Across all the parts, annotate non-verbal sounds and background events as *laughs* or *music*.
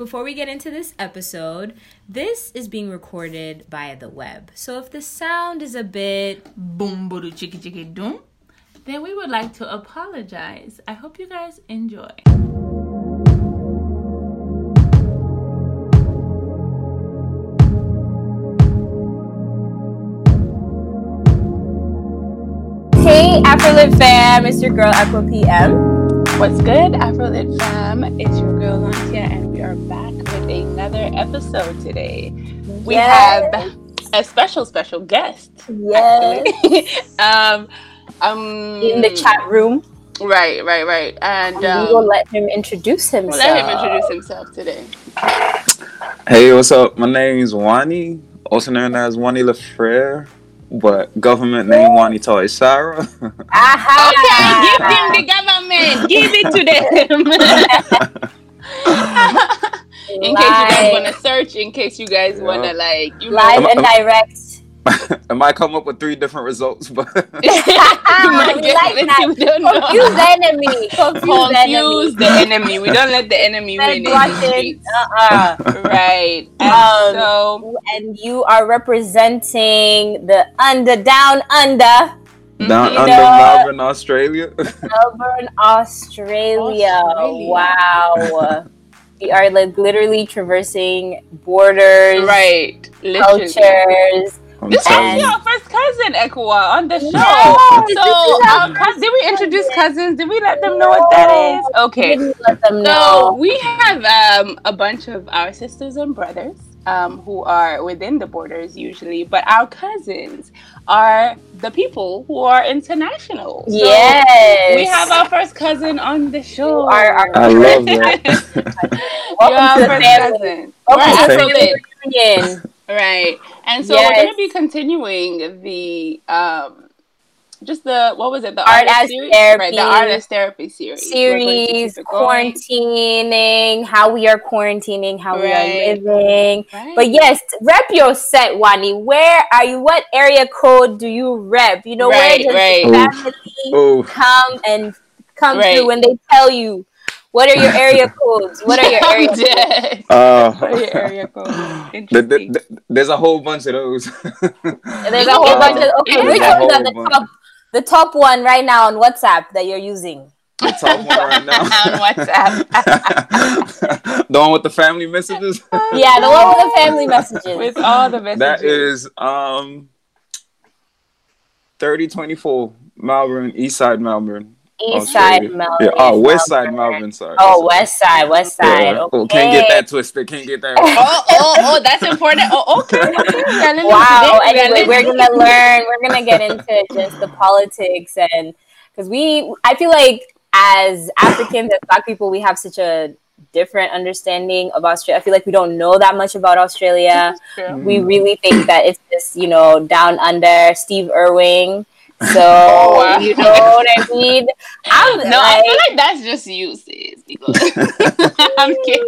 before we get into this episode, this is being recorded via the web. So if the sound is a bit boom boom chicky chicky doom, then we would like to apologize. I hope you guys enjoy. Hey Afrolit fam, it's your girl Aqua PM. What's good, Afrolit fam? It's your girl Lantia, and we are back with another episode today. We Yes. have a special, special guest. Yes. *laughs* um, um, In the chat room, Right, right, right. And we will um, let him introduce we'll himself. let him introduce himself today. Hey, what's up? My name is Wani, also known as Wani Lafrere, but government name Wani Toy Sarah. Aha! Okay, give them the government. Give it to them. *laughs* *laughs* *laughs* in case you guys want to search, in case you guys Yeah. want to like, you live know, and direct. *laughs* I might come up with three different results, but *laughs* you might We get like it, that. you don't know. Confuse the enemy. Confuse, Confuse the enemy. We don't let the enemy win in the. Uh-uh. Right. And Um, so and you are representing the under down under down Mhm. under know- Melbourne, Australia. Melbourne, Australia. Australia. Wow. we are like literally traversing borders, right, literally. cultures. I'm This is you. your first cousin, Ekwa, on the show. Yes, so, um, cous- did we introduce cousins? Did we let them know what that is? Okay. Didn't let them So know. we have um, a bunch of our sisters and brothers um, who are within the borders usually, but our cousins are the people who are international. So yes. We have our first cousin on the show. You are our I love that. *laughs* Welcome to the first family. cousin. Welcome Right, to the so Thank family lit. reunion. Right. And so we're going to be continuing the um just the what was it? The Art artist as series? therapy. Right, the artist therapy series. We're Series, keep quarantining, how we are quarantining, how we are living. Right. But yes, rep your set, Wani. Where are you? What area code do you rep? You know, Right, where does right. family oh, come and come Right. through when they tell you what are your area *laughs* codes? What are your area *laughs* codes? dead. uh, What are your area codes? *laughs* th- th- Interesting. th- there's a whole bunch of those. There's a whole bunch of okay. them. Which There's a ones are the top? The top one right now on WhatsApp that you're using. the top one right now. *laughs* On WhatsApp. *laughs* the one with the family messages. *laughs* Yeah, the one with the family messages. With all the messages. That is um 3024 Melbourne, East Side Melbourne. Oh, East side Australia. Melbourne. Yeah, oh, West Side Melbourne. Melbourne, sorry. Oh, West side, West side. Yeah. Okay. Oh, can't get that twisted. Can't get that. Oh, oh, oh, that's important. Oh, okay. okay. We *laughs* are Wow. today. We are Anyway, we're gonna learn. We're gonna get into just the politics and because we, I feel like as Africans, as Black people, we have such a different understanding of Australia. I feel like we don't know that much about Australia. We really think that it's just you know down under Steve Irwin. So wow. you know what I mean. *laughs* I'm No, I feel like that's just you, sis. *laughs* *laughs* I'm kidding.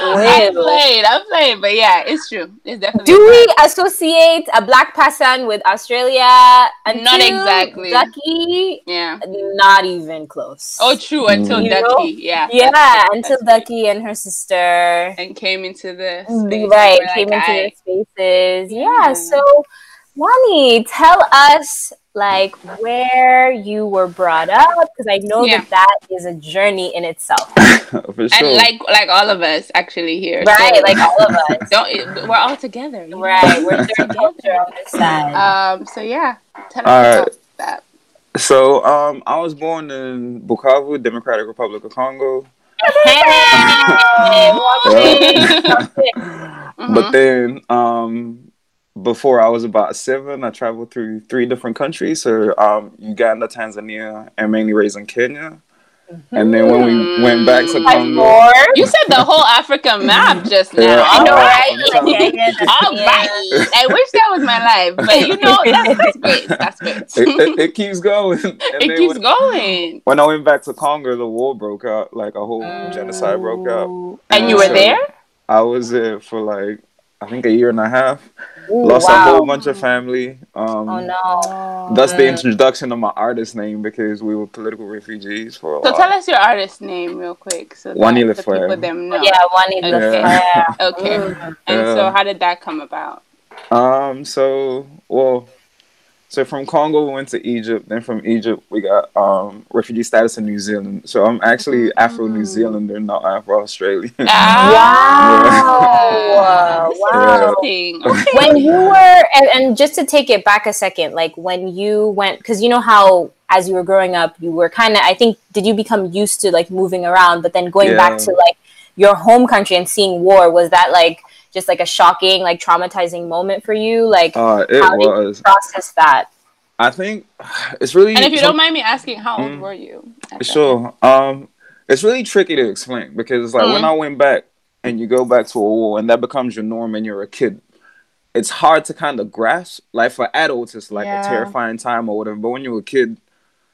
I'm playing. I'm playing, but yeah, it's true. It's definitely. Do true. we associate a black person with Australia? Until Not exactly. Duckie, Yeah. not even close. Oh, true. Until You Duckie, know? yeah. yeah, that's until that's true. Duckie and her sister, and came into the Mm, space. right, came like, into "Aight." their spaces. Yeah. Yeah. So, Wani, tell us like where you were brought up because I know Yeah. that that is a journey in itself, *laughs* For sure. And like like all of us actually here, right? so- Like all of us, *laughs* don't we're all together, you know? right? We're third culture on this side. Um. So yeah, tell us All about that. so, um, I was born in Bukavu, Democratic Republic of Congo. Hey, *laughs* walk mm-hmm. But then, um, before I was about seven, I traveled through three different countries. So, um, Uganda, Tanzania, and mainly raised in Kenya. And then when we went back to Five Congo. You said the whole Africa map *laughs* just now. Yeah, I know, All right? right. Like, *laughs* yeah, yeah, that's- yeah. I wish that was my life, but you know that's, that's great. That's great. *laughs* it, it, it keeps going. And it keeps when, going. when I went back to Congo, the war broke out. Like a whole genocide broke out. And you were So- there? I was there for like I think a year and a half. Ooh, Lost wow. a whole bunch of family. Um, Oh no. That's the Mm. introduction of my artist name because we were political refugees for a So while. tell us your artist name real quick, so that Juanita the people them know. Yeah, Juanita Okay. Fuera. *laughs* Okay. Mm. And Yeah. so, how did that come about? Um, so well, so from Congo we went to Egypt. Then from Egypt we got um refugee status in New Zealand. So I'm actually Afro New Zealander, not Afro Australian. *laughs* Wow. *laughs* This is Wow. interesting. When you were and, and just to take it back a second like when you went because you know how as you were growing up you were kind of i think did you become used to like moving around but then going back to like your home country and seeing war was that like just like a shocking like traumatizing moment for you like Uh, it how did you was. process that I think it's really. And if you some- don't mind me asking, how old Mm. were you? at Sure. Um, it's really tricky to explain because it's like when Mm. I went back and you go back to a war and that becomes your norm and you're a kid, it's hard to kind of grasp. Like for adults, it's like Yeah. a terrifying time or whatever. But when you're a kid,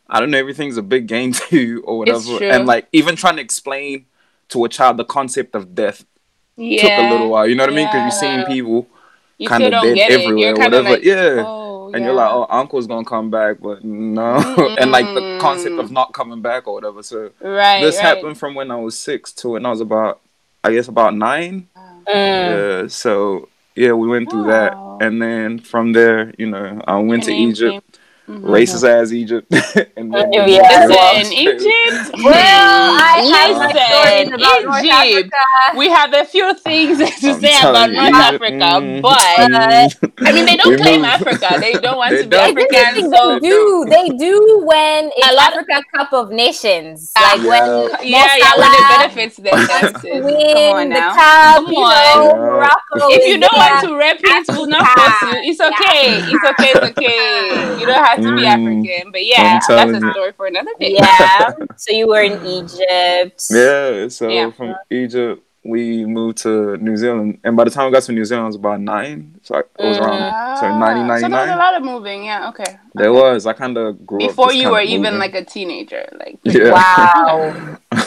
I don't know, everything's a big game *laughs* to you or It's whatever. true. And like even trying to explain to a child the concept of death Yeah. took a little while. You know what I mean? Because you're Yeah. seeing people You kind of dead everywhere, You're kind of whatever. like, yeah. oh, and yeah. you're like, oh, uncle's gonna come back, but no, *laughs* and like the concept of not coming back or whatever. So right. this right. happened from when I was six to when I was about, I guess, about nine. Mm. Yeah, so yeah, we went through Wow. that, and then from there, you know, I went to Your name Egypt, came- Mhm. racist as Egypt, *laughs* and then Yeah. we Listen, Egypt. *laughs* well i have my Listen, stories about North Egypt. Africa. We have a few things to I'm say about you, North Egypt, Africa, mm, but mm. I mean, they don't We claim moved. Africa. They don't want They to be don't. It's African. interesting, So they do. They do when it's A lot- Africa Cup of Nations, like when Yeah. yeah, Mo yeah, when it benefits them. wants to Come on the now. cup, Come you on. know, Yeah. If you don't there. want to repeat, we'll not force you. It's okay. It's okay. It's okay. You don't have to be Mm. African. But yeah, that's a you. story for another day. yeah. *laughs* So you were in Egypt. Yeah, so Yeah. from Egypt we moved to New Zealand, and by the time we got to New Zealand, I was about nine. So I, it was Mm. around so Ah, ninety So there was a lot of moving. Yeah. Okay. There was. I kind of grew Before just you were even moving. like a teenager, like *laughs* yeah. Wow. *laughs*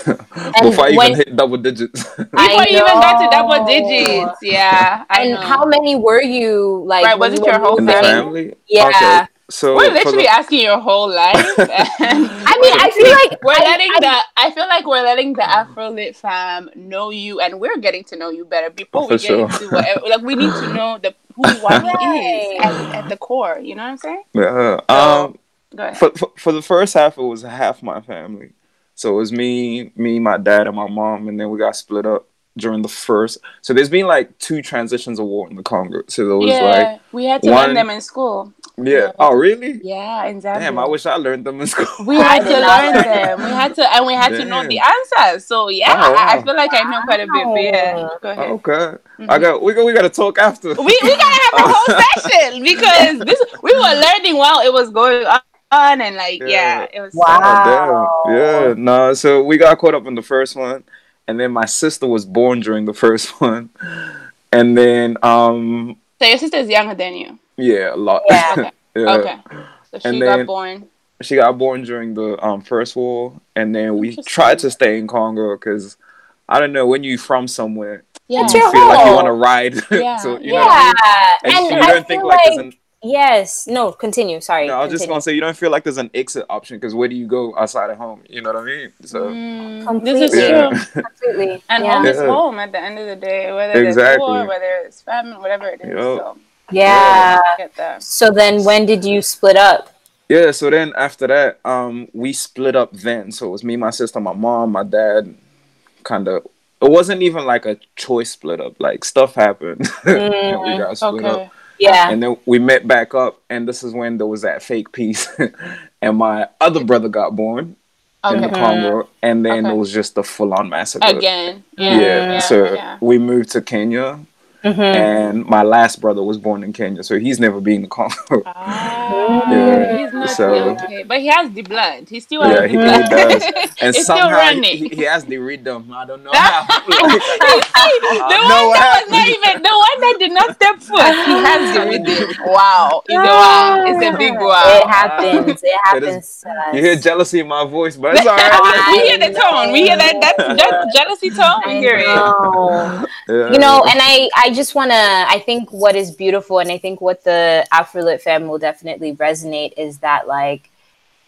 Before I even when- hit double digits. before you even got to double digits. Yeah. I And know. how many were you? Like, Right, when was you your whole In the moving? family? Yeah. Okay. So We're literally the- asking your whole life. *laughs* and I mean, I feel like we're I- letting I- the I feel like we're letting the Afrolit fam know you, and we're getting to know you better before we get sure. into whatever. Like we need to know the who *laughs* Wani is at, at the core. You know what I'm saying? yeah. So- Um Go ahead. for, for for the first half it was half my family. So it was me, me, my dad, and my mom, and then we got split up during the first. So there's been like two transitions of war in the Congo. So there was yeah, like, we had to one- learn them in school. Yeah. Yeah. Oh, really? Yeah, in Zambia. Damn, I wish I learned them in school. we had to learn *laughs* learn them. We had to, and we had to know the answers. So yeah, Oh, I, I feel like I know quite a bit. But yeah, go ahead. okay. Mhm. I got we got we got to talk after. we we gotta have a whole *laughs* session because this we were learning while it was going on and like yeah, Yeah. it was Wow. Oh. Yeah. No. So we got caught up in the first one, and then my sister was born during the first *laughs* one, and then um so your sister's younger than you. Yeah a lot. Yeah. *laughs* Okay. Yeah. Okay. So she And got born. She got born during the um first war, and then we tried to stay in Congo because I don't know when you from somewhere, Yeah. It's you your feel like you want *laughs* to ride. Yeah. so you yeah. know. I mean? And, And, you I don't think like, like, an yes. No, continue. Sorry. no, I was just gonna say you don't feel like there's an exit option because where do you go outside of home? You know what I mean? So Mm, this is Completely. true. yeah, *laughs* completely. And yeah. home is home at the end of the day, whether there's Exactly. war, whether it's famine, whatever it is. Yup. So yeah. I. So then, when did you split up? yeah. So then after that, um, we split up. Then so it was me, my sister, my mom, my dad. Kind of. It wasn't even like a choice split up. Like stuff happened, *laughs* and we got split up. Yeah. And then we met back up, and this is when there was that fake piece, *laughs* and my other brother got born in the Congo, and then Okay. it was just a full on massacre. Again. Yeah. Yeah. so yeah. we moved to Kenya, Mhm. and my last brother was born in Kenya, so he's never been to Congo. Ah, *laughs* Yeah, he's not so- okay, but he has the blood. He still has yeah, he, he blood. does, *laughs* and it's still somehow running. he, he has the rhythm. I don't know *laughs* how. the I one know what that was not even the one that did not step foot. He has the rhythm. Wow, it's a wow. It's a big wow. It wow. happens. It happens. to us. You hear jealousy in my voice, but it's all right. we hear the tone. We hear that that, that jealousy tone. We hear it. Yeah. You know, and I I just want to, I think what is beautiful, and I think what the Afrolit fam will definitely resonate is that, like,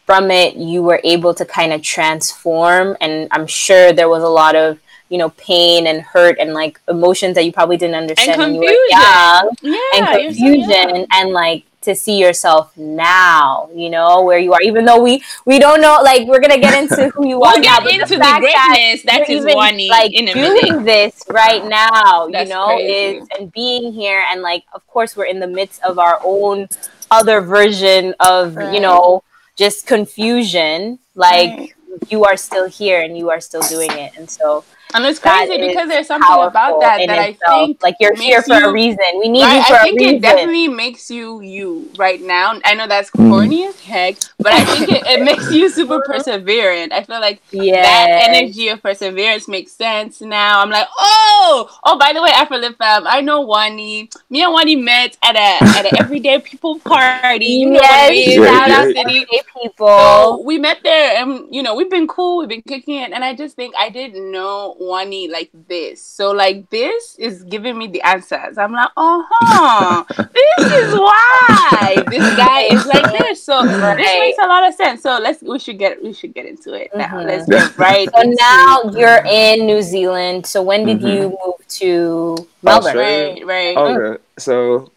from it, you were able to kind of transform. And I'm sure there was a lot of, you know, pain and hurt and like emotions that you probably didn't understand And when you were young Yeah, and you're so confusion and like to see yourself now, you know, where you are, even though we we don't know, like we're gonna get into who you *laughs* We'll are now, get but into the fact that greatness that you're even, like in a doing minute. this right now, That's you know, crazy. is and being here and like of course we're in the midst of our own other version of Right. you know just confusion. Like Right. you are still here and you are still doing it, and so And it's crazy is because there's something about that in that I think like you're here for you- a reason. We need Right, you for I a think reason. it definitely makes you you right now. I know that's Mhm. corny as heck, but I think it, it makes you super perseverant. I feel like yeah, that energy of perseverance makes sense now. I'm like, oh, oh. By the way, Afrolit fam, I know Wani. Me and Wani met at a at an *laughs* everyday people party. You know what it is? Yeah, shout yeah. out City. Hey So people. we met there, and you know we've been cool, we've been kicking it, and I just think I didn't know Wani like this. So like this is giving me the answers. I'm like, uh huh, *laughs* this is why this guy is like *laughs* this. So this makes a lot of sense. So let's we should get we should get into it now. Mhm. Let's get *laughs* right. So into- now you're in New Zealand. So when did Mhm. you move to Melbourne? Australia. right, right. Okay, so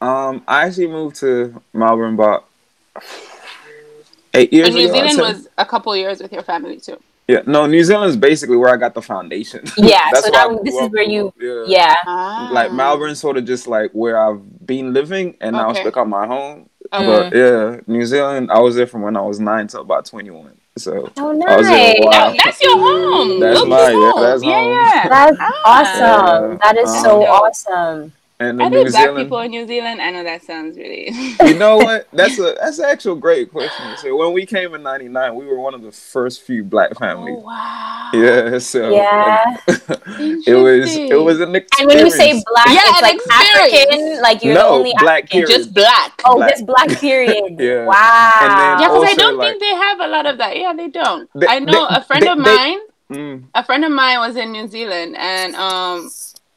um, I actually moved to Melbourne about eight years And New ago. I'd Zealand was a couple years with your family too. Yeah, no, New Zealand is basically where I got the foundation. Yeah, *laughs* so now this is where you- yeah. Yeah. Ah. Like Melbourne, sort of just like where I've been living, and now it's Okay. become my home. Okay. But yeah, New Zealand, I was there from when I was nine to about twenty one. So Oh, I was there a nice. That- that's your home. That's Look, mine, your yeah, home. that's yeah, home. yeah. That's Ah. awesome. That is Um, so awesome. And Are in New black Zealand, people in New Zealand? I know that sounds really. *laughs* you know what? That's a that's an actual great question. So when we came in '99, we were one of the first few black families. Oh wow. Yeah, so Yeah. *laughs* it was it was an experience. And when you say black, Yeah, it's like experience. African, like you're no the only black African. period. just black. Oh, black. just black period. *laughs* Yeah. Wow. Yeah, because I don't like- think they have a lot of that. Yeah, they don't. They- I know they- a friend they- of they- mine. Mm, A friend of mine was in New Zealand, and um,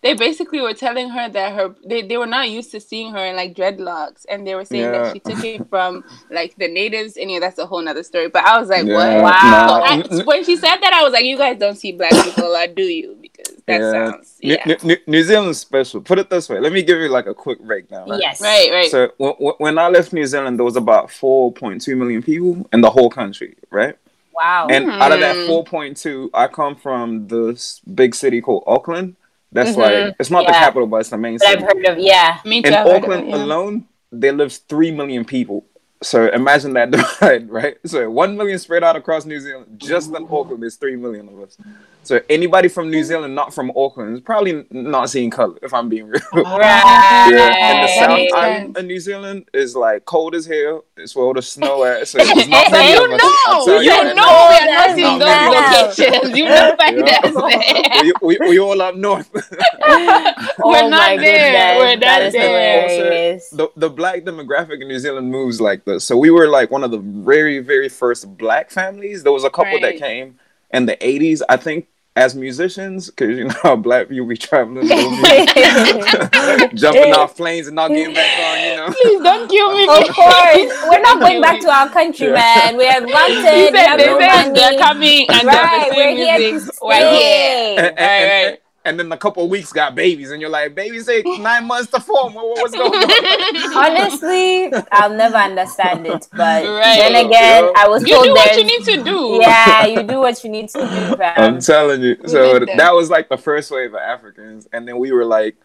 they basically were telling her that her they, they were not used to seeing her in like dreadlocks, and they were saying Yeah. that she took it from like the natives. And yeah, that's a whole nother story. But I was like, yeah, what? Wow. nah, So I, n- n- when she said that, I was like, "You guys don't see black people a lot, do you?" Because that yeah. sounds New- yeah. New, New, New Zealand's special. Put it this way. Let me give you like a quick breakdown. Right? Yes. Right, right. So w- w- when I left New Zealand, there was about 4.2 million people in the whole country, right? Wow. And out of that Hmm. 4.2, I come from this big city called Auckland. That's Mhm. like it's not the capital, but it's the main but I've city. heard of yeah. Me too. In I've Auckland it, yeah. alone, there lives three million people. So imagine that *laughs* divide, right? So one million spread out across New Zealand. Just in Auckland, there's three million of us. So anybody from New Zealand, not from Auckland, is probably not seeing color. If I'm being *laughs* real. Right. Yeah, and the That South makes Island sense. of New Zealand is like cold as hell. It's where all the snow at. So it's *laughs* not So you of us. I'll know, tell you know, we are not seeing in not those many. locations. You know, *laughs* find Yeah. us there. we, we, we all up north. We're oh not there. We're not that is there. hilarious. the the black demographic in New Zealand moves like this. So we were like one of the very very first black families. There was a couple that came in the '80s. I think as musicians, because you know how black people be traveling, *laughs* jumping off planes and not getting back on. You know. Please don't kill me. Of course, we're not going back to our country, Yeah. man. We have *laughs* He London. said, they no said they're coming and Right, they're we're pursuing here to. We're here. stay. and, and, Right, right. And then a couple of weeks got babies, and you're like, babies take nine months to form. What, what's going on? *laughs* Honestly, I'll never understand it. But Right. then again, Yeah. I was told. You told do what you need to do. yeah, you do what you need to do, I'm telling you. So that. that was like the first wave of Africans, and then we were like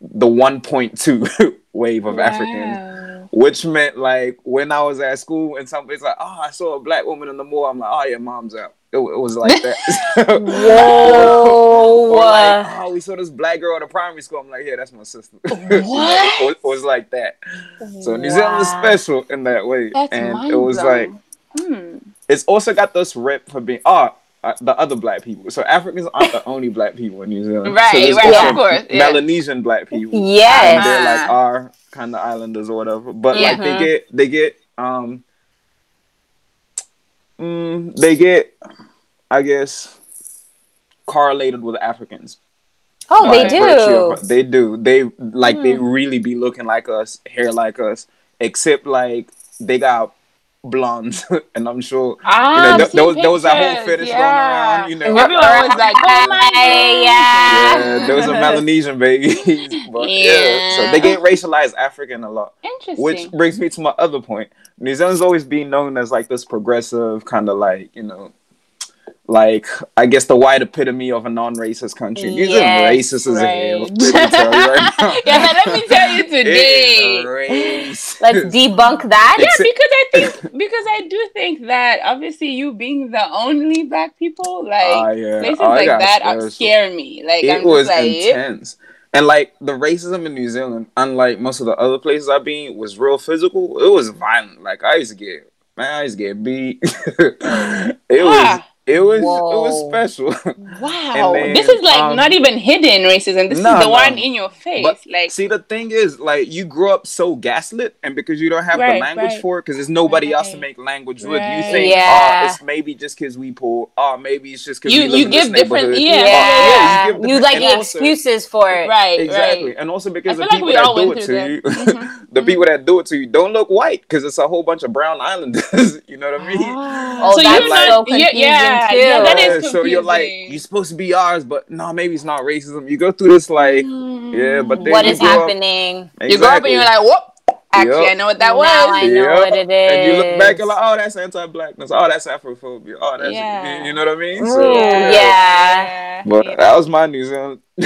the 1.2 *laughs* wave of Africans, which meant like when I was at school and somebody's like, "Oh, I saw a black woman in the mall," I'm like, ah, "Oh yeah, mom's out." It, it was like that. *laughs* *laughs* Whoa. Like, oh, we saw this black girl at a primary school. I'm like, yeah, that's my sister. What? it was like that. So New Zealand is special in that way, That's and it was like. Hmm. it's also got this rep for being oh uh, the other black people. So Africans aren't the only black people in New Zealand. Right, so right, also of course, yeah. Melanesian black people. Yeah. And they're like Ah. our kind of islanders or whatever. But like they get they get um mm, they get I guess correlated with Africans. Oh, they do. of- they do. They like they Hmm. really be looking like us, hair like us, except like they got blondes, *laughs* and I'm sure Ah, you know, th- there was, there was a whole pictures, fetish yeah. going around. You know, Everyone was like, "Oh my yeah. yeah, there was a Melanesian *laughs* baby, *laughs* but yeah. So they get racialized African a lot. Interesting. Which brings me to my other point. New Zealand's always been known as like this progressive kind of like, you know, like I guess the white epitome of a non-racist country. Zealand Yes, racist as hell. right. Let me tell you *laughs* yeah, but let me tell you *laughs* today. Let's debunk that. Yeah, because I think *laughs* because I do think that obviously you being the only black people, like Ah, yeah. places Oh, like that are, special. scare me. Like it I'm was like, intense. And like the racism in New Zealand, unlike most of the other places I've been, was real physical. It was violent. Like I used to get man, I used to get beat. it was Ah. It was it was special. *laughs* wow, then, this is like um, not even hidden racism. This No, is the no. one in your face. But like see, the thing is, like, you grew up so gaslit, and because you don't have Right, the language right. for it, because there's nobody else to make language with, you think, Yeah. oh, it's maybe just because we poor, oh, maybe it's just because You- we live you in give this different- neighborhood. yeah, Yeah. Oh, You, give different- like *laughs* and also- excuses for it. right, Exactly, right. and also because the feel like people we that all do it to through you, that. *laughs* The people that do it to you don't look white because it's a whole bunch of brown islanders. you know what I mean? Oh, so that's you're so confusing yeah, too. yeah, that Yeah, is so you're like, you're supposed to be ours, but no, maybe it's not racism. You go through this like, yeah, mm. but then What you up- happening? You grow up and you're like, whoop. Actually, Yep. I know what that Now was. I know Yep. what it is. And you look back, you're like, oh, that's anti-blackness. Oh, that's Afrophobia. Oh, that's Yeah. you, you know what I mean. So, yeah. But Yeah. that was my New Zealand, *laughs*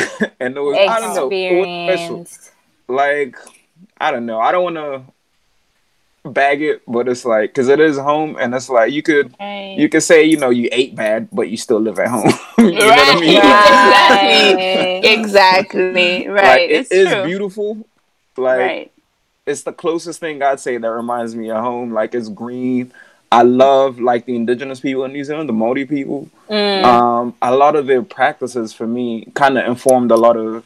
and it was I don't know, it was special. Like I don't know, I don't want to bag it, but it's like because it is home, and it's like you could Right. you could say you know you ate bad, but you still live at home. *laughs* you know what I mean? Right. *laughs* Right. exactly. Right. Like, it it's is beautiful. Like right. it's the closest thing I'd say that reminds me of home. Like it's green. I love like the indigenous people in New Zealand, the Maori people. Mm. Um, a lot of their practices for me kind of informed a lot of,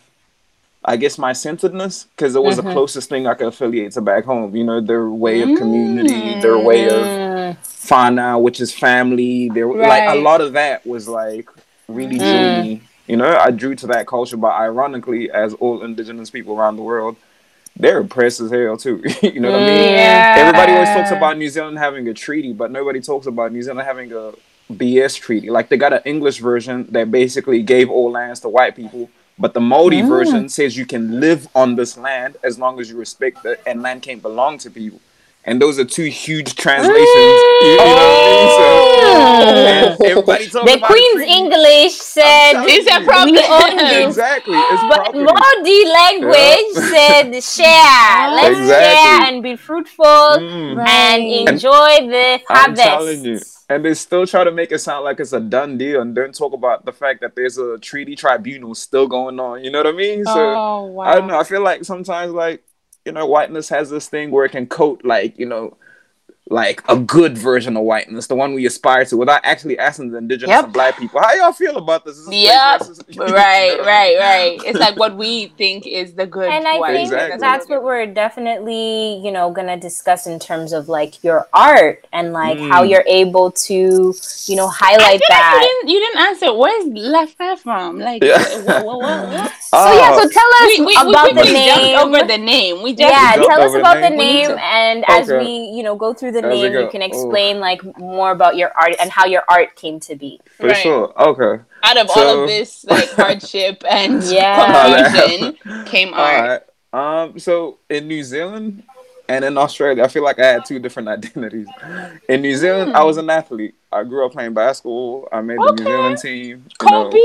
I guess, my centeredness because it was Mhm. the closest thing I could affiliate to back home. You know, their way of community, their way of Mm. whānau, which is family. There, like a lot of that was like really drew Mm. me. You know, I drew to that culture, but ironically, as all indigenous people around the world, they're oppressed as hell too. *laughs* you know what I mean? Yeah. Everybody always talks about New Zealand having a treaty, but nobody talks about New Zealand having a BS treaty. Like they got an English version that basically gave all lands to white people, but the Maori Mm. version says you can live on this land as long as you respect it, and land can't belong to people. And those are two huge translations. You, you know what I mean? So everybody talks The about Queen's treaty. English said telling It's a you. problem. we own this. Exactly, it's But property. Maori language said share. *laughs* Let's Exactly. share and be fruitful Mm. and Right. enjoy the I'm telling you. harvest. And they still try to make it sound like it's a done deal and don't talk about the fact that there's a treaty tribunal still going on. You know what I mean? So oh wow. I don't know. I feel like sometimes like, you know, whiteness has this thing where it can coat like, you know, like a good version of whiteness, the one we aspire to, without actually asking the indigenous Yep. and black people, how y'all feel about this? Is this Yep. place racist?" *laughs* You know right, right, right. It's like what we think is the good And I think Exactly. that's what we're definitely, you know, gonna discuss in terms of like your art and like how Mm. you're able to, you know, highlight feel that. like you didn't, you didn't answer. Where's Left from? Like, Yeah. what, what, what, what? so yeah, so tell us We, we, we about the quickly name. jumped over the name. We just yeah, jumped tell us about the name. We need name, to- and as we, you know, go through the As name, you can Oh. explain like more about your art and how your art came to be. For Right. sure. Okay. out of all of this like *laughs* hardship and Yeah. confusion came All art. right. Um. So in New Zealand and in Australia, I feel like I had two different *laughs* identities. In New Zealand, I was an athlete. I grew up playing basketball. I made the Okay. New Zealand team. you Kobe. know.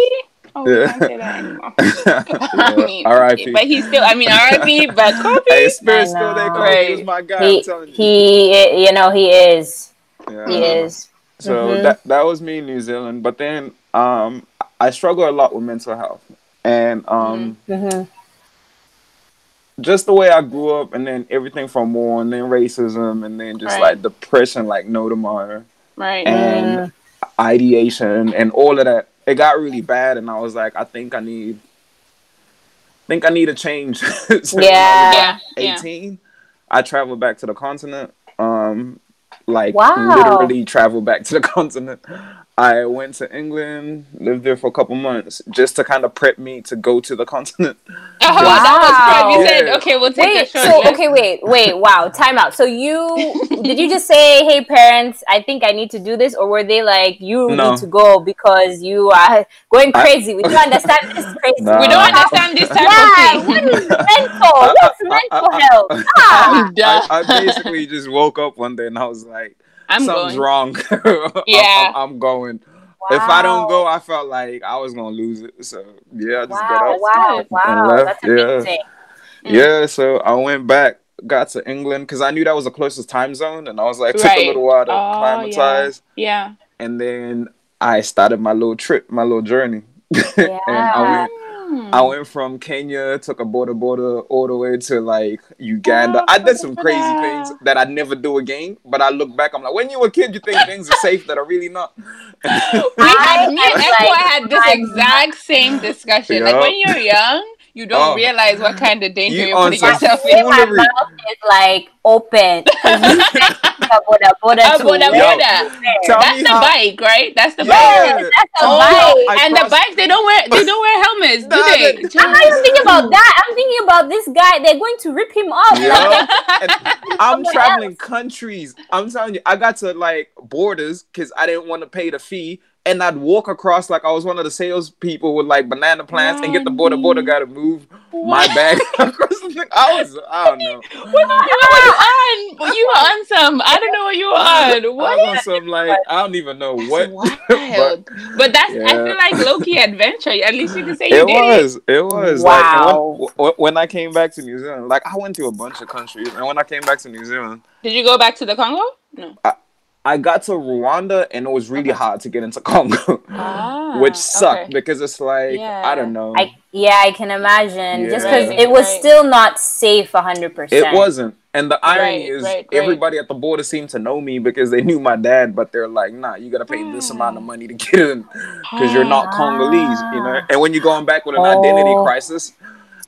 Oh, we Yeah. can't say that anymore. *laughs* I Yeah, mean, R.I.P. But he's still. I mean, R.I.P. But *laughs* Kobe. Hey, Spirit's still there. know. Kobe was my guy. He, I'm telling you. he, you know, he is. Yeah. He is. So Mhm. that that was me in New Zealand. But then um, I struggle a lot with mental health, and um, hmm just the way I grew up, and then everything from war, and then racism, and then just Right. like depression, like no tomorrow, Right. and ideation, and all of that. It got really bad, and I was like, I think I need, think I need a change. *laughs* So when Yeah. Yeah. Yeah. 18, I traveled back to the continent. Um, like Wow. literally traveled back to the *laughs* continent. I went to England, lived there for a couple months, just to kind of prep me to go to the *laughs* continent. Oh, that was prep. You Yeah. said, okay, we'll take Wait, a short so okay, wait, wait, wow, time out. So you *laughs* did you just say, "Hey, parents, I think I need to do this," or were they like, "You No. need to go because you are going crazy"? we don't *laughs* understand this crazy. Nah. we don't understand this type Yeah, of thing. is mental? What's mental health? Ah. I, I basically just woke up one day and I was like, I'm something's going. wrong. *laughs* Yeah. I'm, I'm going. If I don't go, I felt like I was gonna lose it. So yeah, I just got Wow, up. wow, wow, left, that's yeah. amazing. Mm. Yeah, so I went back, got to England because I knew that was the closest time zone, and I was like, it took Right. a little while to Oh, acclimatize, Yeah. and then I started my little trip, my little journey, *laughs* and I went. Hmm. I went from Kenya, took a boda boda all the way to like Uganda. Oh, I did some crazy that. things that I'd never do again. But I look back, I'm like, when you were a kid, you think *laughs* things are safe that are really not. We *laughs* I had me and was like, had this I- exact same discussion. Like when you're young, you don't Oh. realize what kind of danger You you are putting yourself in. my mouth is like open. *laughs* you said Boda boda boda where? That's the how- bike, right? That's the Yeah. bike. That's a Oh, bike. I and the crossed- bikes they don't wear they don't wear helmets, do they? they- I'm not even thinking about that. I'm thinking about this guy. They're going to rip him off. Yeah. *laughs* I'm Someone traveling countries. I'm telling you, I got to like borders because I didn't want to pay the fee. And I'd walk across like I was one of the salespeople with like banana plants and get the boda boda guy to move my bag *laughs* across the thing. I was, I don't know. What were you on? You were on some. I don't know what you were on. I was on some like I don't even know what. Wild. *laughs* But that's I feel like Loki adventure. At least you can say you it did it. was, it was Wow. like when, when- when I came back to New Zealand, like I went to a bunch of countries, and when I came back to New Zealand, Did you go back to the Congo? No. I got to Rwanda, and it was really Okay. hard to get into *laughs* Congo, Ah, which sucked okay. because it's like Yeah. I don't know, I yeah, I can imagine. Just Yeah. because it was Right. still not safe hundred percent. it wasn't. And the irony Right, is, right, right. everybody at the border seemed to know me because they knew my dad, but they're like, "Nah, you gotta pay this amount of money to get in because you're not Congolese," you know. And when you're going back with an identity Oh. crisis,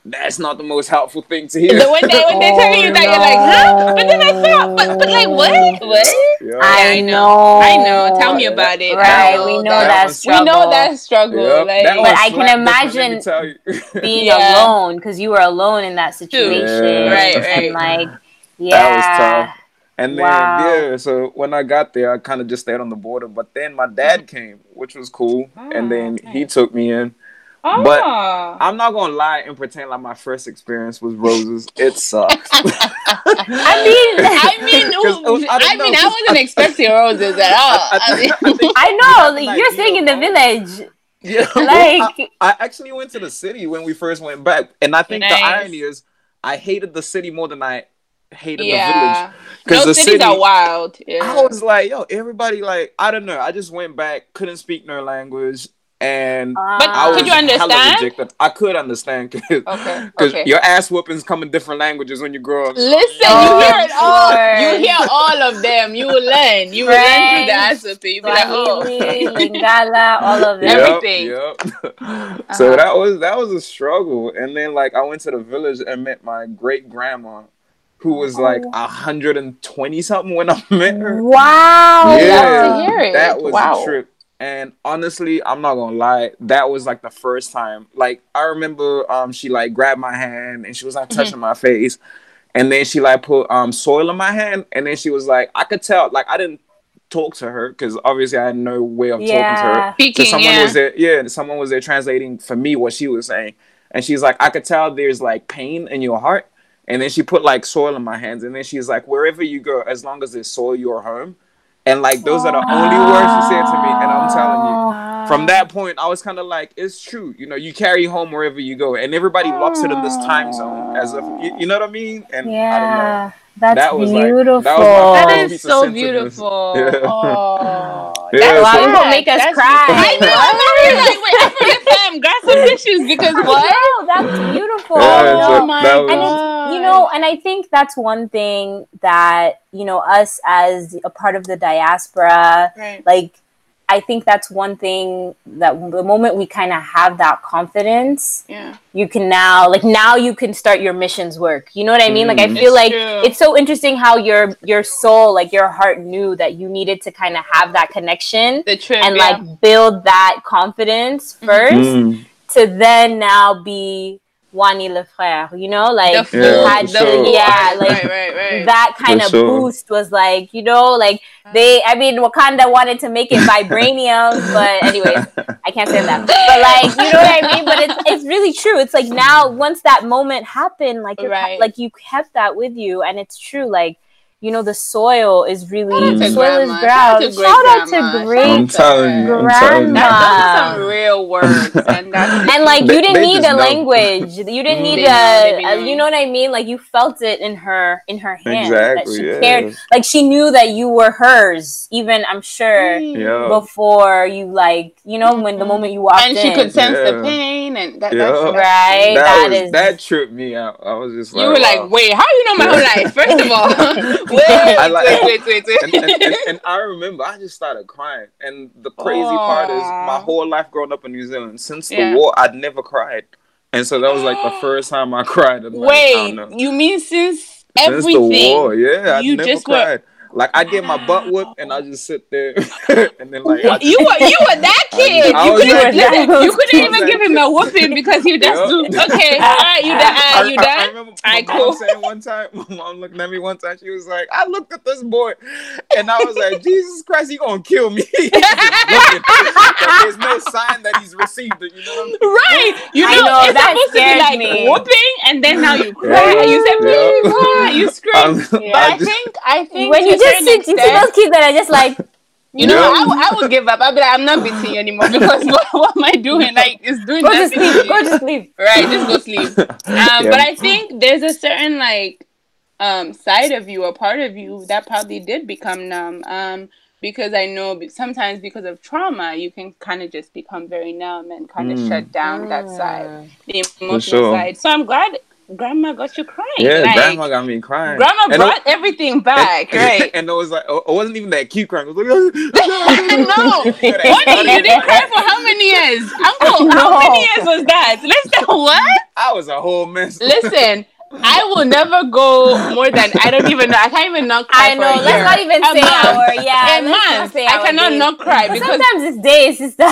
that's not the most helpful thing to hear. The when they when they tell you Oh, that you're like, huh? But then I thought, but, but like what? What? Yeah. I I know. I know. Tell me about it. Right, I know we know that. that, was- We know struggle. that struggle. Yep, Like, that But I can slap different, let me imagine *laughs* being Yeah. alone because you were alone in that situation. Yeah. Right, And right. like, yeah. That was tough. And then Wow. yeah, so when I got there, I kind of just stayed on the border. But then my dad mm-hmm. came, which was cool, and ah, then he took me in. Oh. But ah. I'm not gonna lie and pretend like my first experience was roses. It sucks. *laughs* I mean, *laughs* I mean, *laughs* was- I I, mean, know, I 'cause wasn't expecting roses at all. I, I mean, I think- I know. Like, Like, you're staying in the village. yeah, Like, I, I actually went to the city when we first went back, and I think Nice. the irony is I hated the city more than I hated the village. Because those the cities city, are wild. Yeah. I was like, yo, everybody like, I don't know. I just went back, couldn't speak their language, and But I could you understand? I could understand because Okay, okay. your ass whoopings come in different languages when you grow up. Listen, Oh, you hear it all. Lord. You hear all of them. You will learn. You will learn through the French, answer. You be like, oh. Swahili, Lingala, all of them. Every- everything. Yep. *laughs* Uh-huh. So that was that was a struggle, and then like I went to the village and met my great grandma, who was like Oh. a hundred and twenty something when I *laughs* met her. Wow. Yeah. yeah, to hear it. that was Wow. a trip. And honestly, I'm not gonna lie, that was like the first time. Like I remember, um, she like grabbed my hand and she was like Mm-hmm. touching my face, and then she like put um soil in my hand, and then she was like, I could tell, like I didn't talk to her because obviously I had no way of talking to her. Yeah. So Speaking, someone yeah. was there, yeah, someone was there translating for me what she was saying, and she's like, I could tell there's like pain in your heart, and then she put like soil in my hands, and then she's like, wherever you go, as long as there's soil, you're home, and like those are the only words she said to me, and I'm telling you, from that point, I was kind of like, it's true, you know, you carry home wherever you go, and everybody locks it in this time zone as if you, you know what I mean, and I don't know. Yeah. That's That was, like- beautiful. that was my That first is piece of so beautiful. *laughs* Yeah. Oh, Yeah, that's so- sad. Make us That's cry. I *laughs* know. I'm over here like, wait, African fam, grab some tissues because *laughs* what? No, that's beautiful. Yeah, No, so my that was- and it's you know and i think that's one thing that you know us as a part of the diaspora Right. like I think that's one thing that the moment we kind of have that confidence, Yeah. you can now like now you can start your missions work. You know what I mean? Like I Mm. feel It's like true. it's so interesting how your your soul, like your heart knew that you needed to kind of have that connection The trip. and yeah. like build that confidence Mm-hmm. 1st Mm. to then now be Wani Le Frère, you know, like the you full, had the to, yeah, like right, right, right. that kind For of sure. boost was like, you know, like they, I mean, Wakanda wanted to make it *laughs* vibranium, but anyways, I can't say that. But like, you know what I mean? But it's it's really true. It's like now, once that moment happened, like Right. like you kept that with you, and it's true. Like, you know, the soil is really Shout out to soil is grandma. ground. Shout out to Shout out to great-grandma. great I'm telling you, I'm telling you. Grandma. That, those are some real words, *laughs* and and like They- you didn't they need a know. language you didn't Mm. need They know, they a, a- you know what i mean like you felt it in her in her hand Exactly, that she yeah. cared like she knew that you were hers even i'm sure Yeah. before you like you know when the Mhm. moment you walked in. and she in. could sense the pain, and that, Yeah. that's that's- right that, that was, is that tripped me out. I was just like, You were like, wait, how you know my whole life? First of all, *laughs* *laughs* wait, *laughs* I like- wait, wait, wait, *laughs* and, and, and, and I remember I just started crying. And the crazy part is my whole life growing up in New Zealand, since the war, I'd never cried. And so that was like the *gasps* first time I cried. in, like, I wait, you mean since since everything? the war, yeah, You never just were- cried. Like I get my butt whipped and I just sit there *laughs* and then like just, You were you were that kid. I You couldn't that listen, you couldn't even that give him kid. a whooping because you just Yup. do okay. All right, you done. I, you I- I done. remember my Alright, mom cool. saying one time, my mom looked at me one time. She was like, "I looked at this boy, and I was like, Jesus Christ, he gonna kill me." *laughs* He's just looking. Like, there's no sign that he's received it. You know what I mean? Right, you know, know, it's that supposed to be like me. whooping, and then now you cry. Yeah. You said, *laughs* Yeah. "Please, cry," you scream. I'm- I I just- think, I think when you a just certain sit, you see those kids that are just like, *laughs* You know, Yeah. I, would- I would give up. I'd be like, I'm not beating you anymore because what, *laughs* what am I doing? Like, it's doing go to nothing. sleep, go to sleep. Right, just go sleep. *laughs* Um, Yeah. But I think there's a certain like um, side of you or part of you that probably did become numb. Um, because I know sometimes because of trauma, you can kind of just become very numb and kind of Mm. shut down that side, the emotional sure. side. So I'm glad Grandma got you crying. Yeah, Like, grandma got me crying. Grandma And it- brought everything back, and, right? And it was like, oh, it wasn't even that cute crying. It was like, *laughs* *laughs* no. *laughs* What? You didn't cry for how many years? Uncle, how many years was that? Listen, what? I was a whole mess. Listen, I will never go more than I don't even know. I can't even not cry. I know. For a Let's year. not even A say month. our yeah. A let's month. I cannot days. not cry But because sometimes it's days, sister.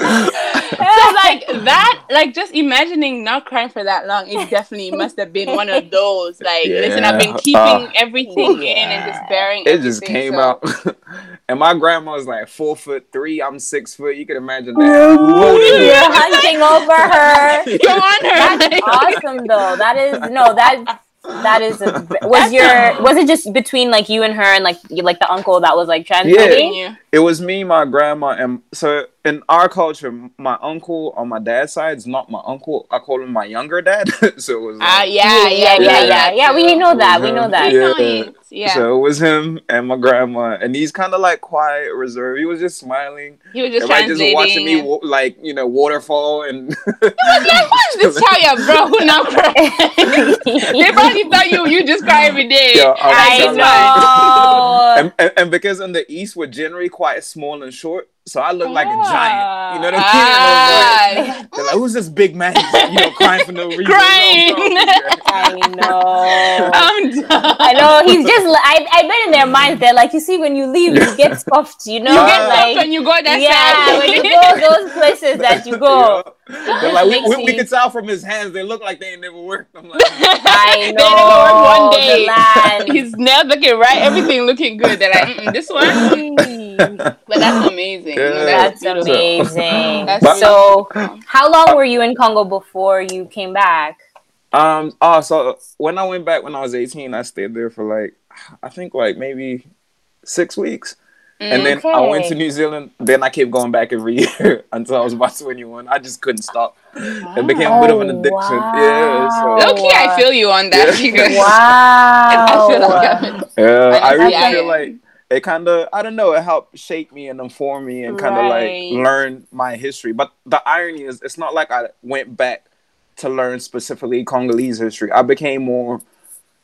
So like that, like just imagining not crying for that long, it definitely must have been one of those. Like, listen, I've been keeping Uh, everything in and just bearing. It just came so- out. *laughs* and my grandma was like four foot three. I'm six foot. You can imagine that. Holding me. You're hunting over her. *laughs* Go on her. That's awesome, though. That is no that. That is a, *laughs* was your was it just between like you and her and like you, like the uncle that was like translating? Yeah. It was me, my grandma, and so in our culture, my uncle on my dad's side is not my uncle. I call him my younger dad. *laughs* so it was. Like, Ah, yeah, yeah, yeah, yeah, yeah. We know that. We know that. Yeah. Yeah. yeah. So it was him and my grandma, and he's kind of like quiet, reserved. He was just smiling, he was just and like just watching me, wa- like you know, waterfall, and it was *laughs* like What's this child, bro? Who not cry? they probably thought you you just cry every day. Yeah, I I was know. *laughs* and, and, and because in the east we're generally quite small and short, so I look like a giant. You know what I mean? Ah. *laughs* They're like, who's this big man? You know, crying for no reason. *laughs* Crying. I know. I'm done. I know. He's just. li- I. I bet in their minds they're like, you see, when you leave, you get *laughs* stuffed. You know, You get like when you go that yeah, side. when you go those places that you go. Yeah. They're like, we, we, we you- can tell from his hands. They look like they ain't never worked. I'm like, I *laughs* They know. *laughs* never work one day. land. His nails looking right, *laughs* everything looking good. They're like, Mm-mm, this one. But that's amazing. Yeah. That's beautiful. amazing. That's so, how long were you in Congo before you came back? um, oh, so when I went back when I was 18, I stayed there for like, I think like maybe six weeks. And then I went to New Zealand. Then I kept going back every *laughs* year until I was about 21. I just couldn't stop. It became a bit of an addiction. Yeah. So, Low key, I feel you on that Yeah. because *laughs* Wow. I feel like I'm- Yeah, I I really see, feel like it kind of I don't know it helped shape me and inform me and kind of Right. like learn my history. But the irony is, it's not like I went back to learn specifically Congolese history. I became more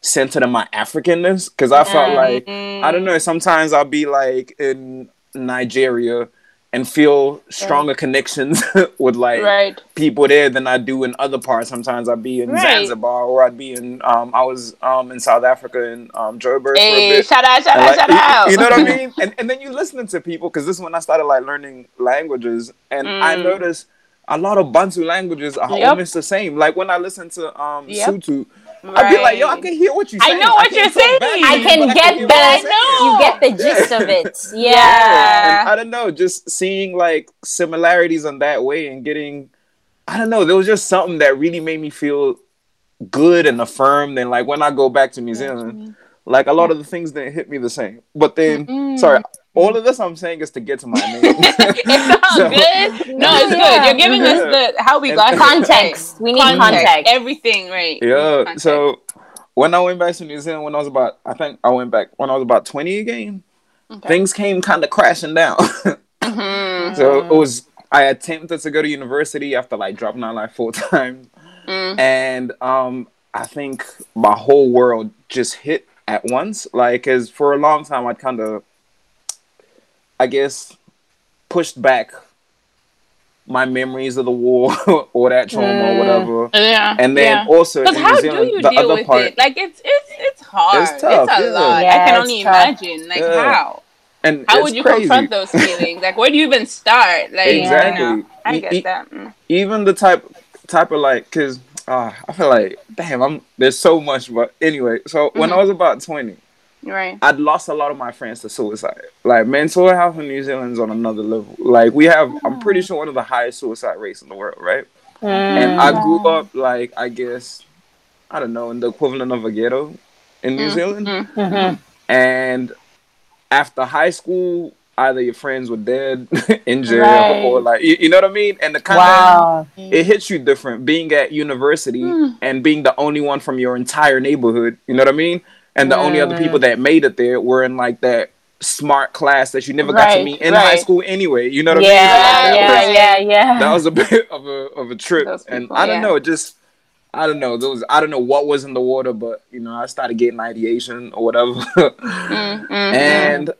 centered in my Africanness because I felt like Mm. I don't know. Sometimes I'll be like in Nigeria and feel stronger connections *laughs* with like Right. people there than I do in other parts. Sometimes I'd be in Right. Zanzibar or I'd be in um I was um in South Africa in um Joburg for a Hey, bit. shout out, shout And, out, like, shout you- out. You know what I *laughs* mean? And and then you listening to people because this is when I started like learning languages, and I Mm. noticed a lot of Bantu languages are Yep. almost the same. Like when I listen to um Yep. Sotho, I'd be like, yo, I can hear what you I saying. I know what can't you're saying. to I can but get that. the what you're saying. you get the gist of it. *laughs* Yeah. Yeah. I don't know, just seeing like similarities in that way and getting, I don't know, there was just something that really made me feel good and affirmed. And like when I go back to New Zealand, mm-hmm. like a lot of the things didn't hit me the same. But then, Mm-mm. sorry, all of this I'm saying is to get to my *laughs* name. it's all *laughs* So- good. No, it's Yeah. good. You're giving us the how we And- got here. Context. We need context. Everything, right? Yeah. So when I went back to New Zealand, when I was about, I think I went back when I was about 20 again, Okay. things came kind of crashing down. *laughs* Mhm. so it was, I attempted to go to university after like dropping out like full time. Mm. And um, I think my whole world just hit at once. Like, cause for a long time I'd kind of, I guess, pushed back my memories of the war *laughs* or that trauma or Mm. whatever. Yeah. And then yeah. also in Because New how Zealand, do you the deal other with part, it? Like it's it's it's hard. It's, It's tough, a yeah. lot. Yeah, I can only tough. imagine. Like Yeah. how? and How would you crazy. confront those *laughs* feelings? Like where do you even start? Like Exactly. You know, I get e- that. Mm. even the type type of like because uh, I feel like damn I'm there's so much but anyway so when I was about 20 Right. I'd lost a lot of my friends to suicide like mental health in New Zealand's on another level like we have I'm pretty sure one of the highest suicide rates in the world right and I grew up like I guess I don't know in the equivalent of a ghetto in New Mm, Zealand mm. Mhm. and after high school either your friends were dead *laughs* in jail Right. or like you, you know what I mean and the kind of it hits you different being at university Mm. and being the only one from your entire neighborhood. You know what I mean? And the only other Mm. people that made it there were in like that smart class that you never got to meet in high school anyway. You know what I Yeah, mean? Like, yeah, that, was, yeah, yeah. *laughs* that was a bit of a of a trip. Those and I don't yeah. know, it just I don't know. Those I don't know what was in the water, but you know, I started getting ideation or whatever. Mm, mm, *laughs* and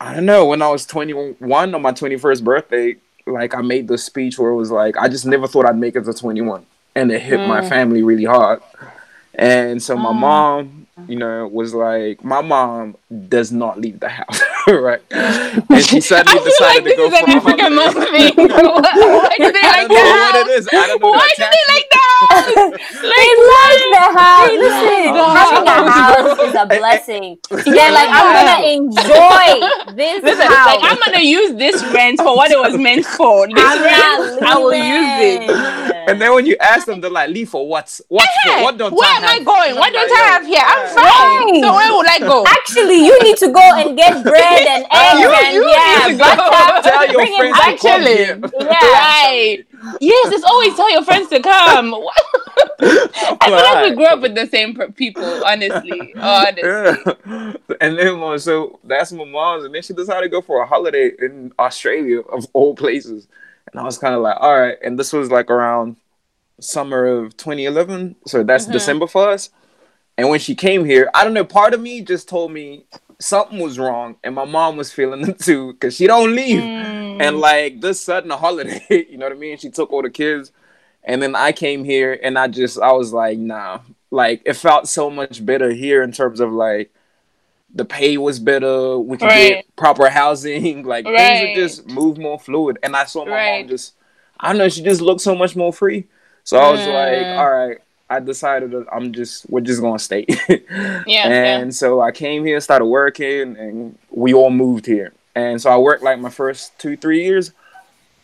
I don't know, when I was 21 on my 21st birthday, like I made this speech where it was like, I just never thought I'd make it to 21. And it hit my Mm. family really hard. And so my Mm. mom, you know, was like, my mom does not leave the house, *laughs* right? And she *laughs* suddenly decided like to go for a holiday. mom. *laughs* Why do they like don't know that? what it is. I don't know. Why the do they like that? they like the house. Listen, having a house is a blessing. They're like, I'm gonna enjoy this Listen, house. like I'm gonna use this rent for what it was meant for. This I'm rent, I will use leaving. it. And then when you ask them, they're like, leave for what? What Yeah. for? What don't Where I am I going? And What don't I have here? I'm fine. So where would I go? Actually, you need to go and get *laughs* bread and eggs You- and you yeah, need to go. butter. Tell your Bring it friends back to come Actually, here. Yeah. Right. Yes, it's always tell your friends to come. *laughs* I feel like we grew up with the same people, honestly. *laughs* Honestly. Yeah. And then uh, so that's my mom's, and then she decided to go for a holiday in Australia of all places. And I was kind of like, all right. And this was like around summer of 2011, so that's Mhm. December for us. And when she came here, I don't know. Part of me just told me something was wrong, and my mom was feeling it too because she don't leave. Mm. And like this sudden holiday, *laughs* you know what I mean? She took all the kids. And then I came here and I just I was like, nah. Like it felt so much better here in terms of like the pay was better. We could Right. get proper housing. *laughs* Like things would just move more fluid. And I saw my Right. mom just I don't know, she just looked so much more free. So I was like, Mm. all right, I decided that I'm just we're just gonna stay. *laughs* Yeah, and so I came here, started working, and we all moved here. And so I worked like my first two, three years.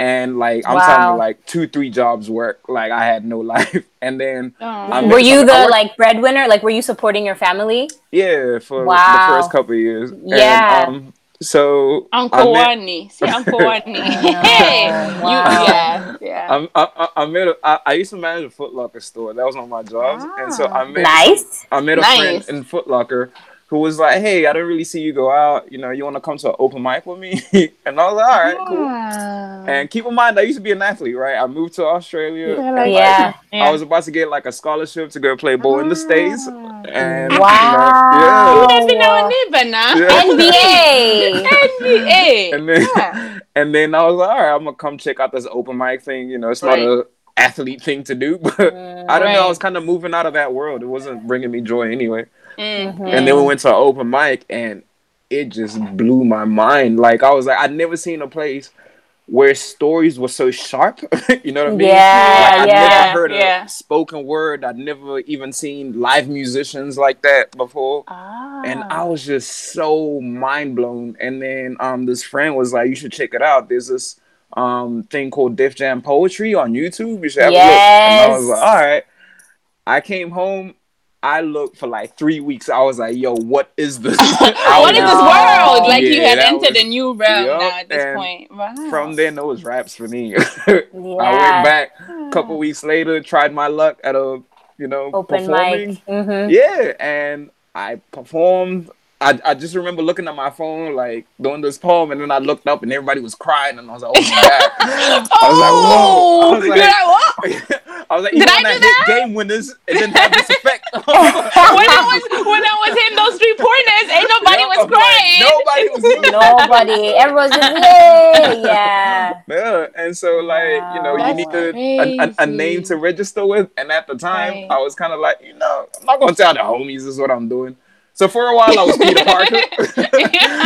And like I'm telling Wow. you, like two, three jobs work. Like I had no *laughs* life. And then Oh. Were you the work- like breadwinner? Like, were you supporting your family? yeah, for Wow. the first couple of years. Yeah. And, um, so Uncle I met, Wani. See, *laughs* Uncle Wani. *laughs* hey, you, yeah, yeah. I, I, I met a, I, I used to manage a Foot Locker store. That was one of my jobs. And so ah. I met Nice. I met a Nice. friend in Foot Locker who was like, "Hey, I didn't really see you go out. You know, you want to come to an open mic with me?" *laughs* and I was like, "All right, cool." Ah. And keep in mind, I used to be an athlete, right? I moved to Australia. Yeah, like- Yeah. I was about to get like a scholarship to go play ball in the states, Ah. and Wow. That's been our neighbor now. Yeah. NBA. NBA. *laughs* And then, Yeah. *laughs* and then I was like, all right, I'm gonna come check out this open mic thing. You know, it's Right. not a athlete thing to do, but I don't know. I was kind of moving out of that world. It wasn't bringing me joy anyway. Mm. And then we went to an open mic, and it just blew my mind. Like I was like, I'd never seen a place where stories were so sharp. *laughs* you know what I mean? Yeah, Like, I'd yeah, never heard yeah. a spoken word. I'd never even seen live musicians like that before. Ah. And I was just so mind blown. And then um this friend was like, You should check it out. There's this um thing called Def Jam Poetry on YouTube. You should have a look. And I was like, All right. I came home. I looked for like three weeks. I was like, "Yo, what is this? *laughs* What was this world? Like you Yeah, had entered was- a new realm Yup, now at this point. Wow. From then, it was raps for me. *laughs* I went back a couple weeks later, tried my luck at a you know Open performing. mic. Mm-hmm. Yeah, and I performed. I, I just remember looking at my phone, like doing this poem, and then I looked up and everybody was crying, and I was like, "Oh my god!" *laughs* I was like, "Whoa!" Oh, I was You're like, like, what? *laughs* I was like, Did I on do that hit game winners, it didn't have this effect." *laughs* when I was when I was hitting those three pointers, ain't nobody Yeah, was I'm like, crying. nobody was moving. Nobody. Everyone's just yay. Yeah. Yeah, and so like you know, you need to, a, a, a name to register with, and at the time, Right. I was kind of like, you know, I'm not gonna tell the homies this is what I'm doing. So for a while, I was Peter Parker.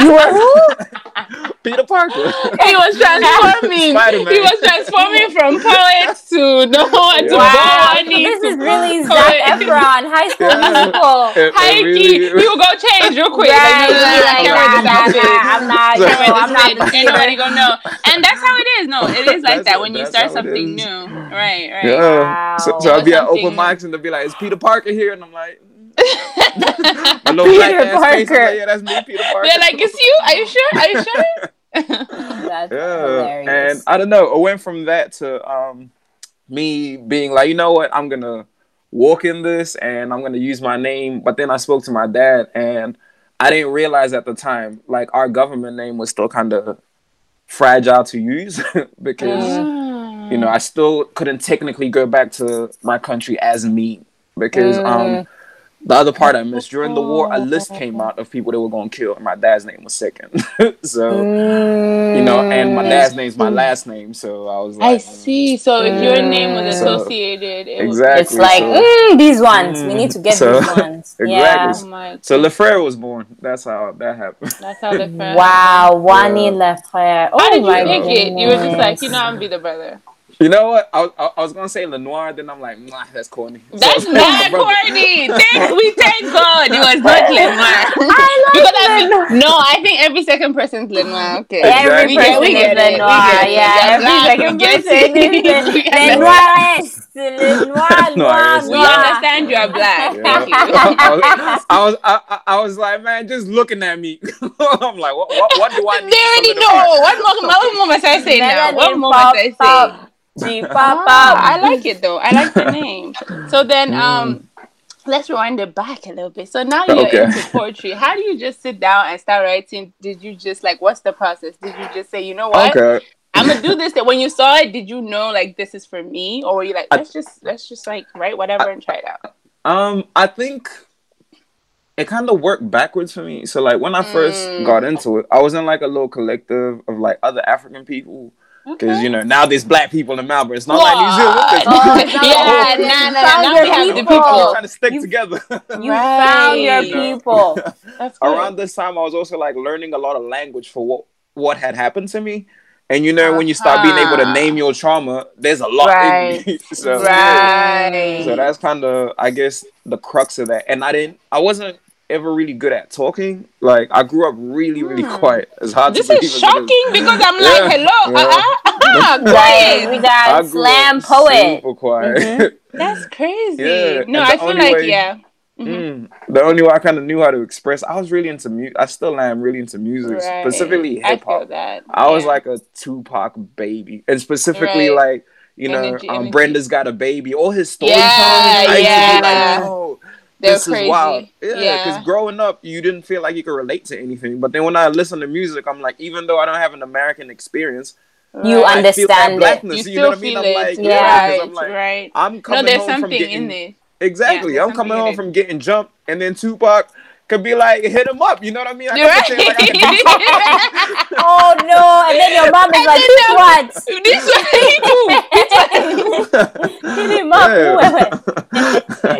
You were who? *laughs* Peter Parker. he was transforming. Spider-Man. He was transforming from poet to no one to Wow. Bonnie. This to is really. Zac Efron, High School Yeah. Musical. It- *laughs* it High really key. You go change real quick. Right, like, you right, like, I can't nah, nah, I'm not, So- you I'm not Ain't the nobody Peter. gonna know. And that's how it is. No, it is like That's that when you start something new. Right, right. Yeah. So, so Wow. I'd be at open mics and they'd be like, "Is Peter Parker here?" And I'm like, *laughs* my little Peter black ass face. Parker. like, yeah, that's me, Peter Parker. They're like, it's you? Are you sure? Are you sure? *laughs* That's yeah. hilarious. And I don't know. It went from that to um me being like, you know what, I'm gonna walk in this and I'm gonna use my name. But then I spoke to my dad and I didn't realize at the time, like our government name was still kind of fragile to use *laughs* because Mm. you know I still couldn't technically go back to my country as me because um the other part I missed during the war a list came out of people that were gonna kill and my dad's name was second *laughs* so you know and my dad's name's my last name so I was like, I see. So if your name was So- associated, it was exactly It's like so, mm, these ones. we Mm, need to get so- these *laughs* ones. exactly. Yeah. Oh so Lefrere was born that's how that happened That's how the friend. *laughs* Wow, Wani Yeah. Lefrere. Oh How did you my pick it? You were just like, you know, I'm be the brother. You know what I, was- I, I was gonna say Lenoir then I'm like nah that's corny So- That's not *laughs* corny. *laughs* Thank we thank God it was not Lenoir. I Because like I mean, no, I think every second person's Lenoir. *laughs* Okay, Every Exactly. We get- person we is get it, we Lenoir. get it. Yeah, You're every black, second we get person it. is We get it. Lenoir. Lenoir, Noir, Noir, yes, We understand you are black. Yeah. Thank you. I was, I was, I, I- I was like, man, just looking at me. I'm like, what, what, what do I They need? to already know. What more, what more must I say now? What more must I say? Up. G *laughs* pop up. I like it though. I like the *laughs* name. So then, Mm. um, let's rewind it back a little bit. So now you're Okay. into poetry. *laughs* How do you just sit down and start writing? Did you just like, what's the process? Did you just say, you know what, Okay. I'm gonna do this? That when you saw it, did you know like this is for me, or were you like, I- let's just let's just like write whatever and try it out? Um, I think it kind of worked backwards for me. So like when I first Mm. got into it, I was in like a little collective of like other African people. Because you know now there's black people in Melbourne. It's not like New Zealand. Oh, people no. yeah, You nah, nah, found nah. Now your we have the people. people. trying to stick You- together. *laughs* You found your people. *laughs* That's. Around this time, I was also like learning a lot of language for what what had happened to me. And you know, when you start being able to Uh-huh. name your trauma, there's a lot Right. in me. *laughs* so, Right. so that's kind of, I guess, the crux of that. And I didn't, I wasn't ever really good at talking. Like I grew up really, really Hmm. quiet. It's hard This to believe. is as it shocking because I'm *laughs* Yeah. like, hello, *laughs* Yeah. uh-uh, uh-uh, quiet. we I got grew slam up poet. Super quiet. Mhm. *laughs* That's crazy. Yeah, No, I feel like way- yeah. Mhm. Mm. The only way I kind of knew how to express, I was really into music. I still am really into music, Right. specifically I hip feel hop. that. I was like a Tupac baby, and specifically Right. like you know, Energy, um, energy. Brenda's got a baby. All his story Yeah, songs, I be yeah. like, yo, They're this crazy. is wild. Yeah, Yeah. because growing up, you didn't feel like you could relate to anything. But then when I listen to music, I'm like, even though I don't have an American experience, You. I understand it. blackness. You You, know still what I mean? feel I'm it. like, Yeah. yeah, right, I'm like, right. I'm No, coming there's home from getting in it. exactly. Yeah, I'm coming home from getting jumped, and then Tupac could be like, hit him up. You know what I mean? I You're could pretend like I could do something. right. *laughs* *laughs* Oh no! And then your mom is And like, then *laughs* "This the- what? this one, Hit him up."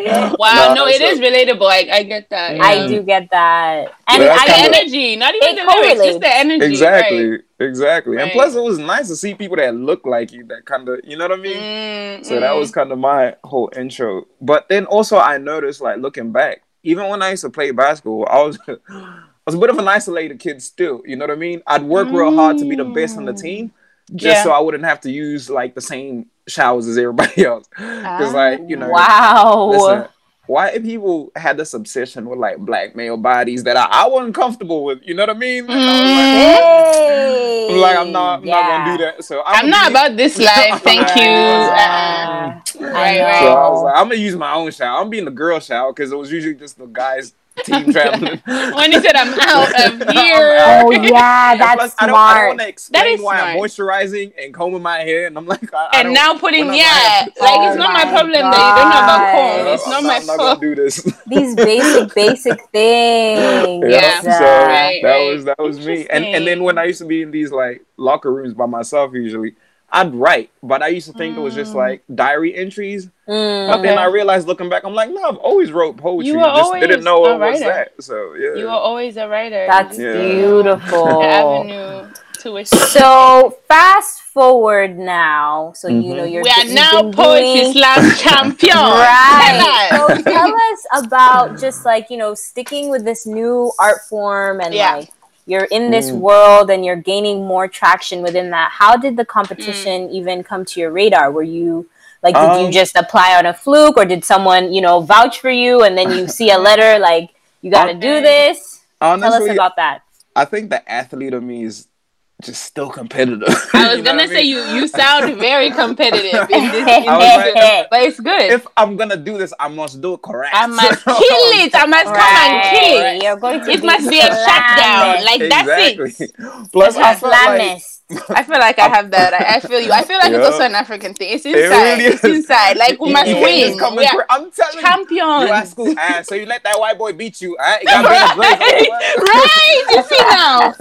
Yeah. Wow, Nah, no, it so- is relatable. I, I get that. I do get that, and Yeah, I The kinda- energy, not even the lyrics, correlates. just the energy. Exactly, Right. exactly. And plus, it was nice to see people that look like you, that kind of, you know what I mean? Mm, So that mm. was kind of my whole intro. But then also, I noticed, like looking back, even when I used to play basketball, I was, *laughs* I was a bit of an isolated kid still. You know what I mean? I'd work real hard to be the best on the team, mm. just Yeah. so I wouldn't have to use like the same showers as everybody *laughs* else. Because, like, you know, ah. wow. listen, white people had this obsession with like black male bodies that I, I wasn't comfortable with. You know what I mean? And I like. Mm-hmm. I'm *laughs* like, I'm not, I'm not gonna do that. So I'm I'ma not be- about this *laughs* life. Thank you. Right, uh-uh. right. So I was like, I'm gonna use my own shower. I'm being the girl shower because it was usually just the guys team *laughs* traveling. when he said I'm out of *laughs* here. out. Oh yeah, that's plus, I don't, I don't smart. want to explain That is why I'm moisturizing and combing my hair, and I'm like, I, I and don't, now putting yeah, like- like Oh it's not my my problem that you don't know about God. comb. It's I'm not not, my I'm not fault. gonna do this. These basic, *laughs* basic things. Yeah. so Uh, Right, that right. was that was me. And and then when I used to be in these like locker rooms by myself, usually I'd write, but I used to think it was just Mm. like diary entries. Mm. But then Okay. I realized looking back, I'm like, no, I've always wrote poetry. You were just always didn't know a it was that. So yeah. You were always a writer. That's Yeah. beautiful. The avenue to So fast forward now. So you Mhm. know you're we are you've now poetry doing- slam champion. *laughs* Right. Tell So tell us about just like, you know, sticking with this new art form and Yeah. like you're in this Mm. world and you're gaining more traction within that. How did the competition Mm. even come to your radar? Were you like did you Um, just apply on a fluke or did someone, you know, vouch for you and then you see a *laughs* letter like you got to do Okay. this? Tell us about that. I think the athlete of me is just still competitive. I was *laughs* You know gonna what I say mean? you you sound very competitive in this, in I was this like- *laughs* but it's good. If I'm gonna do this, I must do it correct. I must *laughs* kill it. I must come and kill it. You're going to It be must be a shutdown. slammed. Like that's it. Plus, I a felt like slamist. I feel like I have that. I, I feel you. I feel like it's also an African thing. It's It inside. really it's inside. Like we must you win. just We are I'm telling you. champions. You at school, ah, so you let that white boy beat you. You *laughs* gotta be in the grades. right? You see now?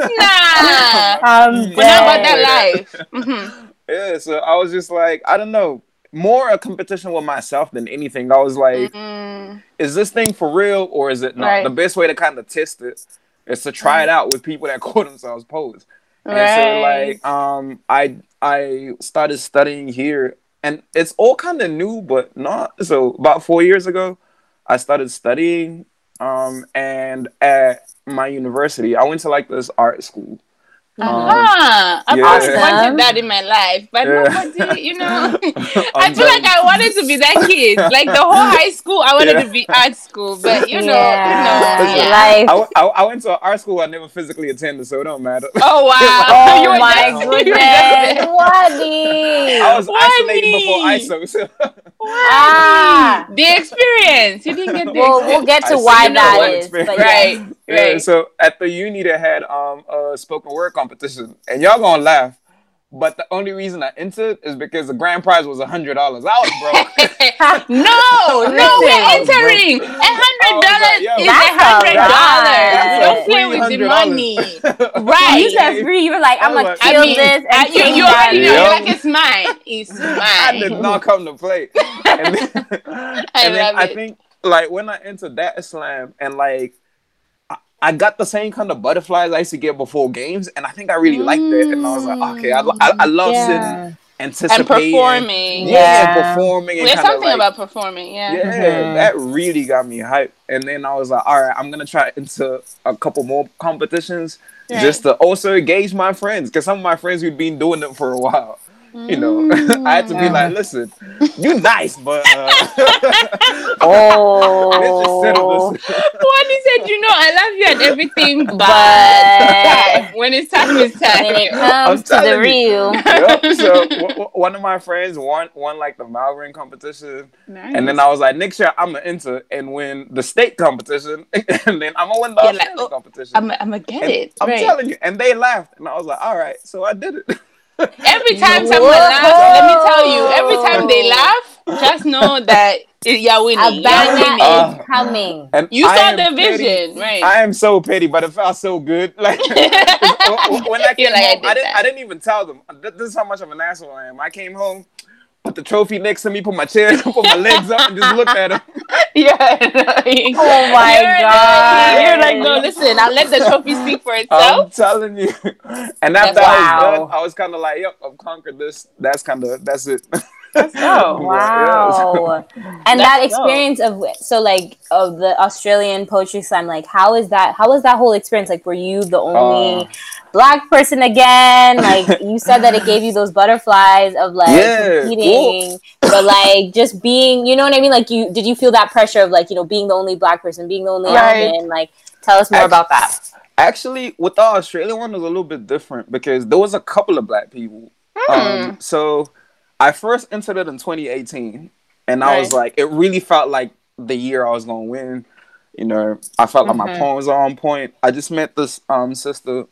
Nah. Um, We're not about that life. *laughs* hmm Yeah, so I was just like, I don't know, more a competition with myself than anything. I was like, Mm, is this thing for real or is it not? Right. The best way to kind of test it is to try it out with people that call themselves poets. And right. so like um I I started studying here and it's all kind of new but not so about 4 years ago I started studying um and at my university I went to like this art school. Um, Ah, I've yeah. always wanted that in my life, but Yeah. nobody, you know. *laughs* *laughs* I feel like. I wanted to be that kid. *laughs* Like the whole high school, I wanted Yeah. to be art school, but you know, Yeah. you know, yeah. Life. I, w- I, I went to an art school I never physically attended, so it don't matter. Oh wow! Oh You my just- goodness, just- Waddy. I was Why isolating before me? ISO. So. Ah. the experience. You didn't get the We'll, we'll get to I why you know that what is. experience. But Right. Yeah, right. so at the uni they had um a spoken word competition, and y'all gonna laugh, but the only reason I entered is because the grand prize was a hundred dollars. I was broke. no, no, we're entering. Oh, a hundred oh, dollars I like, yo. is a hundred dollars. Don't play with the money. Right. you said free, you were like, I'm gonna like- kill I mean, this and you, you already know. Yeah. You're like it's mine. It's *laughs* I did not come to play. *laughs* And then, I and then love I think like when I entered that slam and like I- I got the same kind of butterflies I used to get before games, and I think I really liked it. And I was like, okay, I, I, I love Yeah. sitting, anticipating, and performing. yeah, Yeah. and performing. And There's something like, about performing. Yeah. Yeah, Mhm. that really got me hyped. And then I was like, all right, I'm gonna try into a couple more competitions Right. just to also engage my friends because some of my friends we've been doing it for a while. You know, *laughs* I had to be like, listen, you nice, but uh, *laughs* *laughs* Oh, When he said, you know, I love you and everything, but, but when it's time, it's when it time. comes to the telling real, yep. So w- w- one of my friends won won like the Melbourne competition, Nice. and then I was like, next year I'm gonna enter and win the state competition, and then I'm gonna win the You're like, oh, competition. I'm, I'm gonna get And it. I'm right. telling you, and they laughed, and I was like, all right, so I did it. Every time Whoa. someone laughs, let me tell you, every time they laugh, just know that it- you're winning. You're Uh, is coming. And you I saw am the petty. vision, right? I am so petty, but it felt so good. *laughs* Like *laughs* when I came You're like, I home, did I, didn't. I didn't even tell them. This is how much of an asshole I am. I came home, put the trophy next to me, put my chair, *laughs* put my legs up, and just look at him. *laughs* yeah. *laughs* Oh my you're God. Like, you're like, no, listen, I'll let the trophy speak for itself. I'm telling you. And after I was done, I was kind of like, "Yep, I've conquered this. That's kind of that's it." Let's. *laughs* Wow. And that Let's go. experience of so like of the Australian poetry slam, like how is that how was that whole experience? Like were you the only Uh, black person again? Like *laughs* you said that it gave you those butterflies of like Yeah. competing, but like just being, you know what I mean? Like you did you feel that pressure of like, you know, being the only black person, being the only Right. woman? Like tell us more Act- about that. Actually, with the Australian one, it was a little bit different because there was a couple of black people. Hmm. Um, so I first entered it in 2018, and I was like, it really felt like the year I was gonna win. You know, I felt like my Mhm. poems are on point. I just met this um sister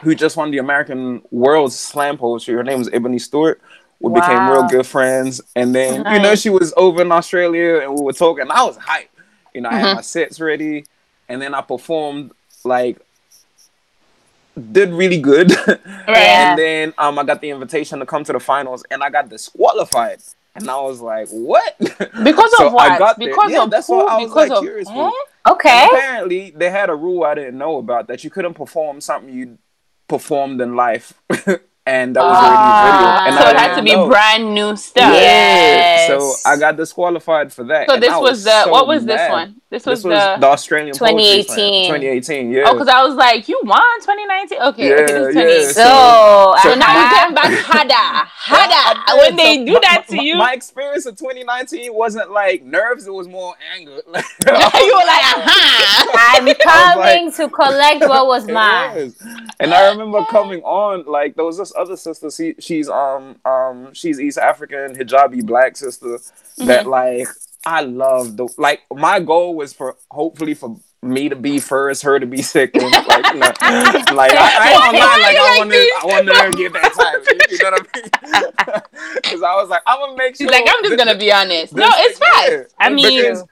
who just won the American World Slam Poetry. Her name was Ebony Stewart. We became real good friends, and then you know she was over in Australia, and we were talking. I was hyped. You know, I Mhm. had my sets ready, and then I performed like did really good. *laughs* Right. And then um, I got the invitation to come to the finals, and I got disqualified. And I was like, "What?" *laughs* Because So of what? Because Yeah, of that's who? what I was, because like, of curious eh? Okay. And apparently, they had a rule I didn't know about that you couldn't perform something you performed in life, *laughs* and that was Ah, already video. And so I it had to be know. brand new stuff. Yeah. Yes. So I got disqualified for that. So this I was, the so what was this one? This was, This was the, the Australian Poetry 2018. 2018, yeah. oh, because I was like, you won 2019. Okay, Yeah, okay, this is yeah. 2018. So, So So now you uh-huh. came back *laughs* harder, harder. When they So do that to my- you, My experience of 2019 wasn't like nerves, it was more anger. *laughs* *laughs* you were like, aha. I'm coming to collect what was mine. was. And I remember coming on, like there was this other sister. She, she's um um she's East African hijabi black sister Mm-hmm. that like I love the like my goal was for hopefully for me to be first, her to be second. Like, no, *laughs* like I, I ain't gonna lie, like I Like wanted this. I wanted her to get that time. You know what I mean? *laughs* Because I was like, I'm gonna make sure. She's like, I'm just that- gonna be honest. No, this- it's yeah. I mean, Because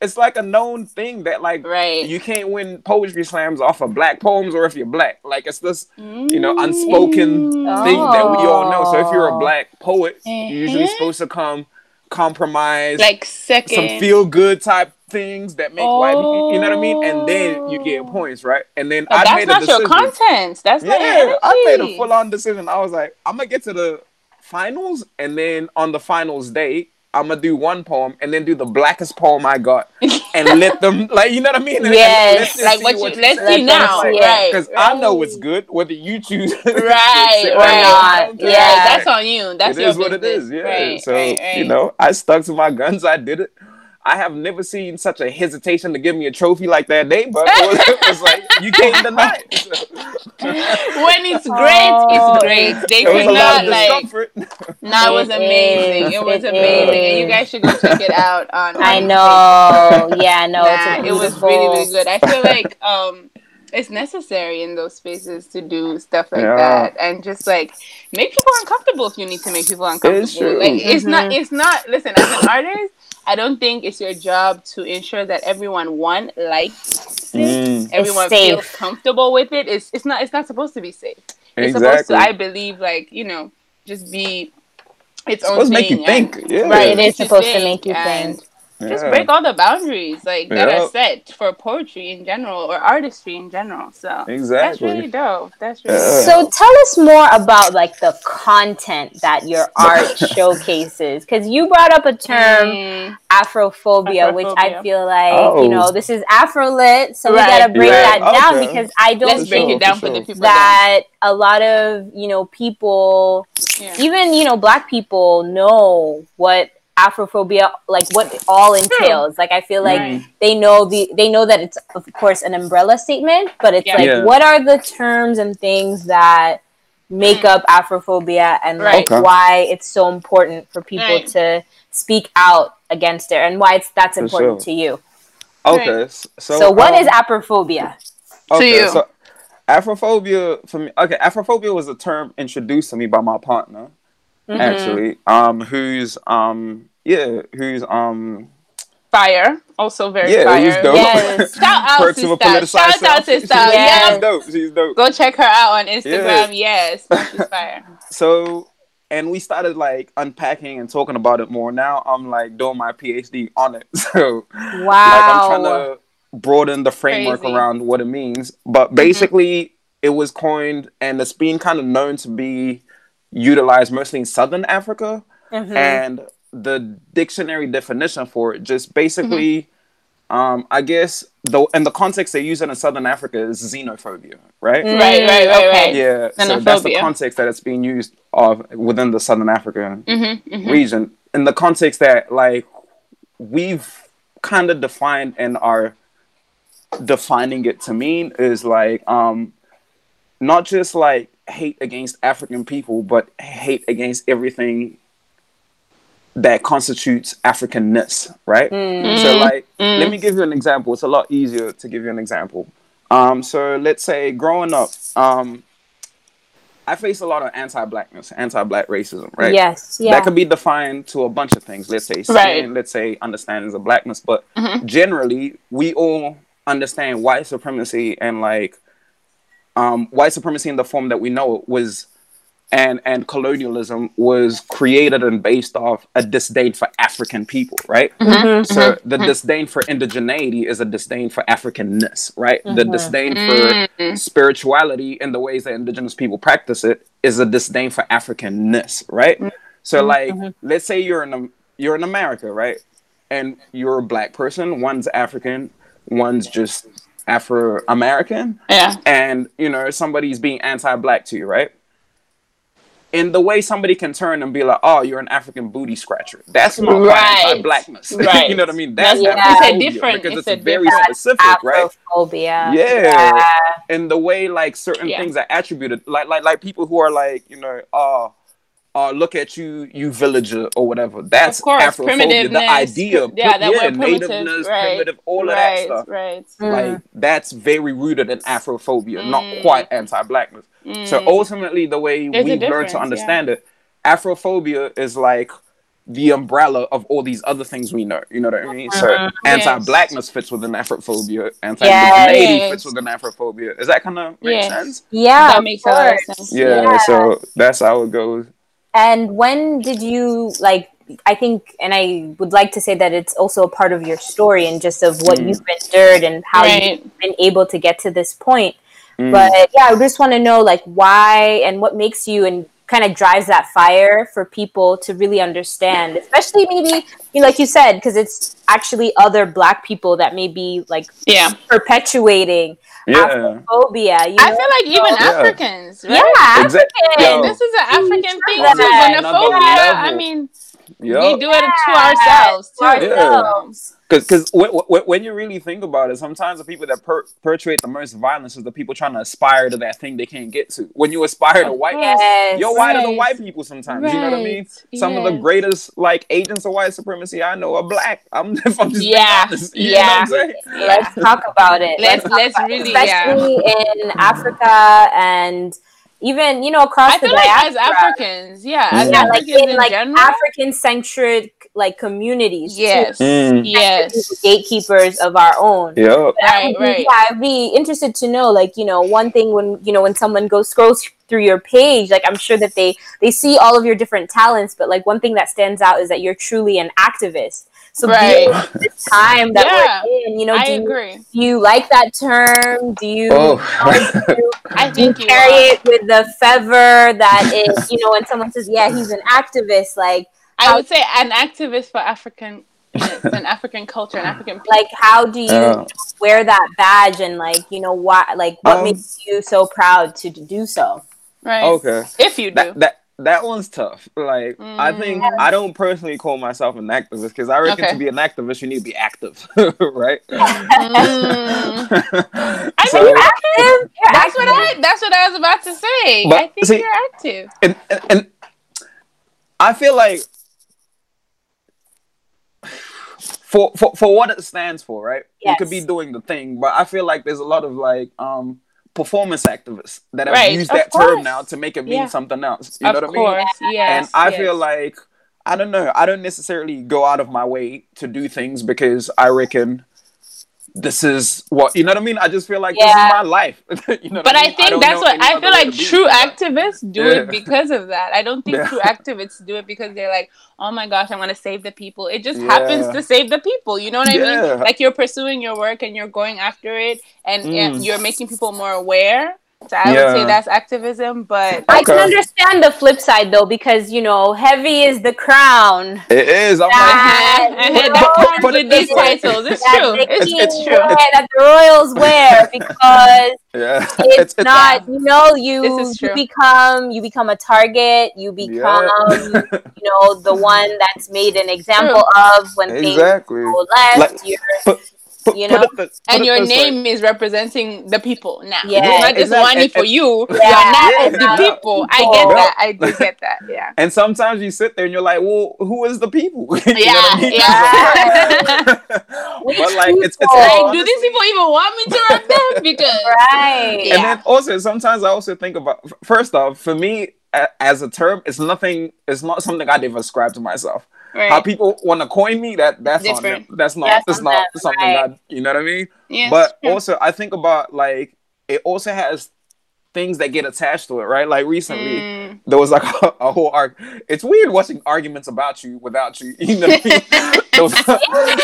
it's like a known thing that like right. you can't win poetry slams off of black poems or if you're black. Like it's this you know Mm. unspoken thing that we all know. So if you're a Oh. black poet, you're usually Mhm. supposed to come compromise like second. some feel good type things that make white people, you know what I mean? And then you get Oh. points, right? And then I made a not decision. your content. That's not your Yeah, I made a full on decision. I was like, I'm gonna get to the finals, and then on the finals day, I'm gonna do one poem, and then do the blackest poem I got, and let them *laughs* like, you know what I mean? And- and Yes. let's Like see what you let's say. see now, right? Because right. I know what's good, whether you choose *laughs* Right, to right. not. I don't care. Yeah. That's on you. That's it your is what it is. Yeah. Right, so right, right. you know, I stuck to my guns. I did it. I have never seen such a hesitation to give me a trophy like that day, but it was, it was like you can't deny it. So, when it's *laughs* great, Oh. it's great. They it was could a lot not of like. discomfort. No, it was amazing. is, It was amazing. And you guys should go check it out on. I on know. Yeah, no, Nah, it was really, really good. I feel like um, it's necessary in those spaces to do stuff like Yeah. that and just like make people uncomfortable if you need to make people uncomfortable. It's true. Like it's not. Mhm. It's not. Listen, as an artist, I don't think it's your job to ensure that everyone one likes it. Mm, Everyone feels comfortable with it. It's it's not. It's not supposed to be safe. It's supposed exactly. to. I believe like you know just be its It's own supposed to make thing you and- think. Yeah. Right, it make is you supposed to make you and think. Just break all the boundaries like that Yeah. are set for poetry in general or artistry in general. So that's really dope. That's really Yeah. dope. So tell us more about like the content that your *laughs* art showcases because you brought up a term Mm, Afrophobia, which I feel like Oh. you know this is Afrolit, so we gotta break right. that down Okay. because I don't let's break sure, it down for for the people that a lot of you know people Yeah. even you know black people know what afrophobia like what it all entails like i feel like Right. they know the they know that it's of course an umbrella statement but it's Yeah. like Yeah. what are the terms and things that make up afrophobia and Right. like Okay. why it's so important for people Right. to speak out against it and why it's that's For important sure. to you Okay. So, so, what um, is afrophobia Okay, you? so Afrophobia for me. Okay, Afrophobia was a term introduced to me by my partner, Mhm. actually. Um, who's um, yeah, who's um, Fire, also very yeah, fire. he's dope. Yes. *laughs* Shout out, Perks of sister. Shout out, self. sister. She's, Yeah. she's dope. She's dope. Go check her out on Instagram. Yes, *laughs* she's fire. So, and we started like unpacking and talking about it more. Now I'm like doing my PhD on it. *laughs* So, wow like I'm trying to broaden the framework Crazy. around what it means. But basically, it was coined and it's been kind of known to be utilized mostly in Southern Africa. Mhm. And the dictionary definition for it just basically, um, I guess, though in the context they use it in Southern Africa is xenophobia, right? Mm, Right, right, right, okay. right. Yeah, so that's the Xenophobia. context that it's being used of within the Southern African Mm-hmm, mm-hmm. region. In the context that like we've kind of defined and are defining it to mean is like um not just like hate against African people, but hate against everything that constitutes Africanness, right? Mm. So like Mm. let me give you an example. It's a lot easier to give you an example. Um so let's say growing up, um I face a lot of anti-blackness, anti-black racism, right? Yes. Yeah. That could be defined to a bunch of things. Let's say skin, Right. let's say understandings of blackness, but Mhm. generally we all understand white supremacy and like um, white supremacy in the form that we know it was and and colonialism was created and based off a disdain for African people, right? Mhm. So mm-hmm. the mm-hmm. disdain for indigeneity is a disdain for Africanness, right? The Mhm. disdain for spirituality and the ways that indigenous people practice it is a disdain for Africanness, right? So like let's say you're in you're in America, right? And you're a black person, one's African, one's just Afro American, Yeah. and you know somebody's being anti-black to you, right? In the way somebody can turn and be like, "Oh, you're an African booty scratcher." That's not Right. anti-blackness. Right. *laughs* you know what I mean? That's Yeah. It's a different- because it's it's, a very specific, right? Afrophobia. Yeah. And the way like certain Yeah. things are attributed, like like like people who are like, you know, uh uh, look at you, you villager or whatever. That's Of course, Afrophobia. The primitiveness, idea, yeah, that yeah, we're primitive, right, primitive, all of right, that stuff. Right. Mm. Like that's very rooted in Afrophobia, not Mm. quite anti-blackness. So Mm. ultimately, the way There's we've learned difference, to yeah. understand it, Afrophobia is like the umbrella of all these other things we know. You know what I mean? So Mhm. anti-blackness fits within Afrophobia. Anti-indigeneity Yes. fits within Afrophobia. Does that kind of make Yes. sense? Yeah. that makes a lot of sense. Yeah, Yeah. So that's how it goes. And when did you like? I think, and I would like to say that it's also a part of your story and just of what Mm. you've endured and how Right. you've been able to get to this point. Mm. But yeah, I just want to know like why and what makes you and kind of drives that fire for people to really understand, especially maybe you like you said, because it's actually other Black people that may be like Yeah. perpetuating yeah. Afrophobia. You I feel like even Yeah. Africans, right? yeah, Exact- African. Yo. This is an African thing that too. on Xenophobia. I mean, Yup. we do it to ourselves too. to ourselves. Because when, when, when you really think about it, sometimes the people that per- perpetuate the most violence is the people trying to aspire to that thing they can't get to. When you aspire to whiteness, Yes. you're whiter than Right. white people sometimes. You know what I mean? Right. Some of the greatest like agents of white supremacy I know are black. I'm if *laughs* I'm just Yeah. honest. You Yeah. know what I'm saying? Let's talk about it. Let's talk let's about it. really yeah. especially in Africa and even you know across I the feel like as. Africans, yeah, as Yeah, yeah, like in in like African centric like communities. too. Yes. Mm. Yes. gatekeepers of our own. Yep. Right, would be- right. Yeah, I'd be interested to know, like, you know, one thing when you know when someone goes scrolls through your page, like I'm sure that they they see all of your different talents, but like one thing that stands out is that you're truly an activist. So Right. this time that Yeah, we're in, you know, I do you, agree. do you like that term? Do you, Oh. do *laughs* you I do think you carry are. it with the feather that is, you know, when someone says, "Yeah, he's an activist," like I would say an activist for African, an African culture, an *laughs* African people. like how do you Yeah. wear that badge and like you know why like what Um, makes you so proud to do so right? Okay. If you do. That that that one's tough. Like I think Mm. I don't personally call myself an activist because I reckon Okay. to be an activist you need to be active, *laughs* right? *laughs* Mm. I So- think you're Active? active. You're That's what. I. That's what I was about to say. But, I think see- you're active. and, and and I feel like for for for what it stands for, right? You could be doing the thing, but I feel like there's a lot of like um performance activists that have Right, used of that course. term now to make it mean Yeah. something else. You of know what I mean? yes. and I yes. feel like I don't know. I don't necessarily go out of my way to do things because I reckon this is what you know what I mean. I just feel like this is my life. *laughs* you know But I mean? think don't that's what I feel like true activists do Yeah. it because of that. I don't think Yeah. true activists do it because they're like, oh my gosh, I want to save the people. It just Yeah. happens to save the people. You know what I mean? Like you're pursuing your work and you're going after it and, and Mm. you're making people more aware. So I would say that's activism, but i can understand the flip side though because you know heavy is the crown It is. I'm like, that, *laughs* you that put- comes put with these way. titles. It's that true. It's, king it's true. that the royals wear *laughs* because yeah. *laughs* it's, not you know you you become you become a target you become you know the one that's made an example of when exactly. things go left Like- you're Put, put, You know? it th- put and your this way. name is representing the people now. Yeah. It's not just Exactly. one And- for and- you. Yeah. You're not Yeah, the yeah. people. I get Yeah. that. I do get that. Yeah. *laughs* And sometimes you sit there and you're like, well, who is the people? *laughs* Yeah, I mean? yeah. *laughs* But like, it's, it's people? like, do these people even want me to rep them? Because right And then also sometimes I also think about first off, for me as a term, it's nothing. It's not something I'd ever ascribe to myself. Right. How people want to coin me that that's on Different. them. That's not. That's That's not them, something right. I. You know what I mean? But also I think about like it also has things that get attached to it, right? Like recently. Mm. There was like a, *laughs* a whole arc. It's weird watching arguments about you without you. You know what I mean? *laughs* there, was,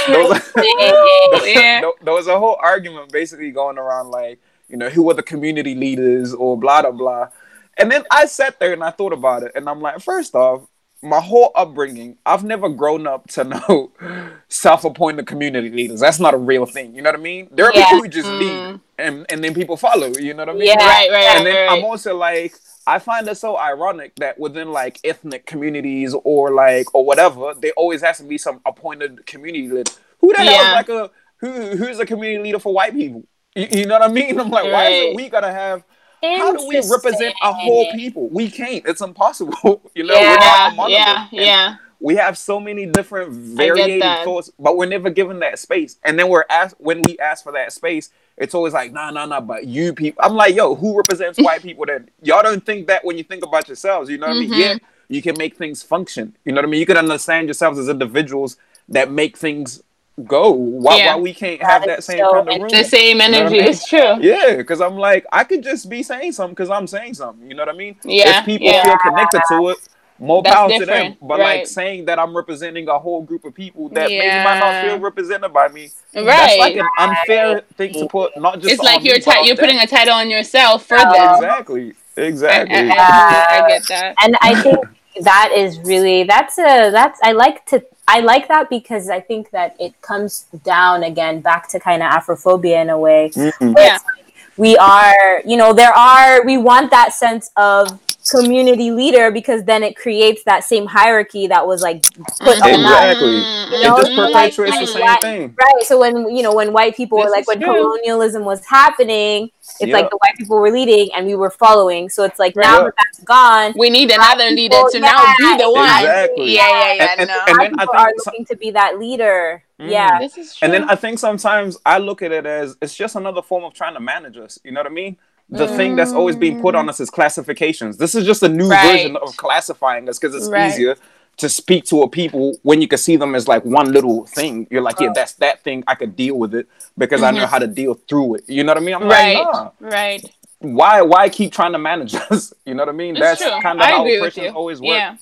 there was- there- *laughs* there was a whole argument basically going around like, you know, who are the community leaders or blah blah blah. And then I sat there and I thought about it, and I'm like, first off, my whole upbringing, I've never grown up to know *laughs* self-appointed community leaders. That's not a real thing. You know what I mean? There are Yeah. people who just Mm. lead, and and then people follow. You know what I mean? Yeah. Right, right, and then right, I'm also like, I find it so ironic that within like ethnic communities or like or whatever, there always has to be some appointed community leader. Who the hell is like a who who's a community leader for white people? You, you know what I mean? *laughs* I'm like, why is it we gotta have? How do we represent a whole people? We can't. It's impossible. *laughs* you know, Yeah, we're not a yeah, yeah, yeah. We have so many different I variated thoughts, but we're never given that space. And then we're asked when we ask for that space, it's always like, nah, nah, nah, but you people. I'm like, yo, who represents white *laughs* people then? Y'all don't think that when you think about yourselves, you know what I Mhm. mean? Yeah, you can make things function. You know what I mean? You can understand yourselves as individuals that make things go. Why, Yeah. why we can't That have is that same so kind of room? The same know I energy. mean? It's true. Yeah, because I'm like, I could just be saying something because I'm saying something. You know what I mean? Yeah, If people yeah. feel connected to it, more That's power to them. But right. like saying that I'm representing a whole group of people that maybe might not feel represented by me. That's Right. like an unfair thing to put, not just it's like you're me, but ti- you're them. putting a title on yourself for Oh, them. Exactly. I, Exactly. I, I, I get that. and I think that is really that's a that's I like to I like that because I think that it comes down again back to kind of Afrophobia in a way. Mhm. Yeah. like We are, you know, there are we want that sense of community leader because then it creates that same hierarchy that was like put on us. Exactly. Mm, You It know, just like- perpetuates the same why- thing. Right. So when you know when white people were like when true. colonialism was happening, it's Yeah. like the white people were leading and we were following. So it's like Right. now Yeah. that that's gone, We need another leader to now be the one. Exactly. Yeah, yeah, yeah. And- and- no. and black then I people are think so- looking to be that leader. Mm. Yeah. this is true. And then I think sometimes I look at it as it's just another form of trying to manage us. You know what I mean? The thing that's always being put on us is classifications. This is just a new Right. version of classifying us because it's Right. easier to speak to a people when you can see them as like one little thing. You're like, yeah, that's that thing. I could deal with it because I know how to deal through it. You know what I mean? I'm Mm-hmm. right, like, nah. right. why why keep trying to manage *laughs* us? You know what I mean? It's That's kind of how oppression always works Yeah,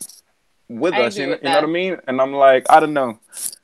with I us. You know, you know what I mean? And I'm like, I don't know.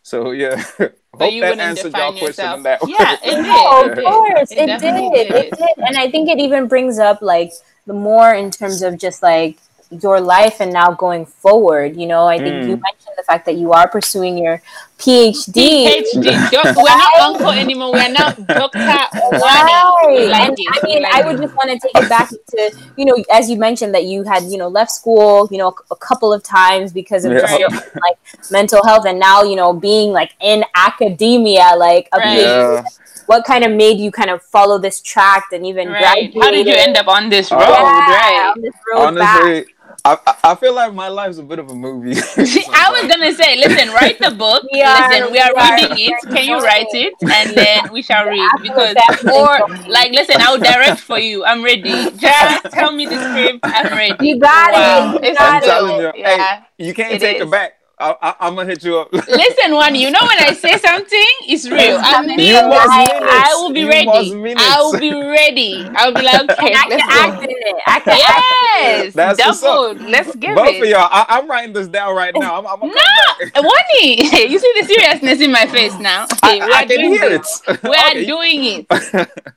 So yeah, *laughs* but hope you that wouldn't answered define y'all question yourself. in that way. Yeah, it *laughs* did. Oh, of course, It it, definitely did. It did, and I think it even brings up like the more in terms of just like your life and now going forward. You know, I think you Mm. mentioned the fact that you are pursuing your PhD. PhD. Doc- *laughs* we're not uncle anymore. We're now Doctor Wani. Right. Like and. I mean, Like I would just want to take it back to, you know, as you mentioned that you had, you know, left school, you know, a couple of times because of Yeah. your, like mental health and now, you know, being like in academia, like a Right. PhD, Yeah. what kind of made you kind of follow this track and even Right. How did you end up on this Uh, road? Yeah, Right. on this road. Honestly, I, I I feel like my life's a bit of a movie. *laughs* *laughs* I was gonna say, listen, write the book. *laughs* We are- listen, we are we are reading it. Can you write it. it, and then we shall read because, or like, listen, I'll direct for you. I'm ready. Just tell me the script. I'm ready. You got Wow. it. You got I'm it. telling you, Yeah. hey, you can't It take is. it back. I, I, I'm gonna hit you up. *laughs* Listen, one, you know when I say something, it's real. I mean, You must I, mean I will be You ready. must mean it. I will be ready. I'll be like, *laughs* okay, I can let's go. act in it. I can Yes, That's what's double. up. Let's give Both it. of y'all, I, I'm writing this down right now. I'm, I'm No, come back. Wani, you see the seriousness in my face now. I, Okay, we I are can doing hear it. *laughs* We are Okay. doing it.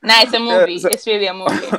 Nah, it's a movie. so- it's really a movie.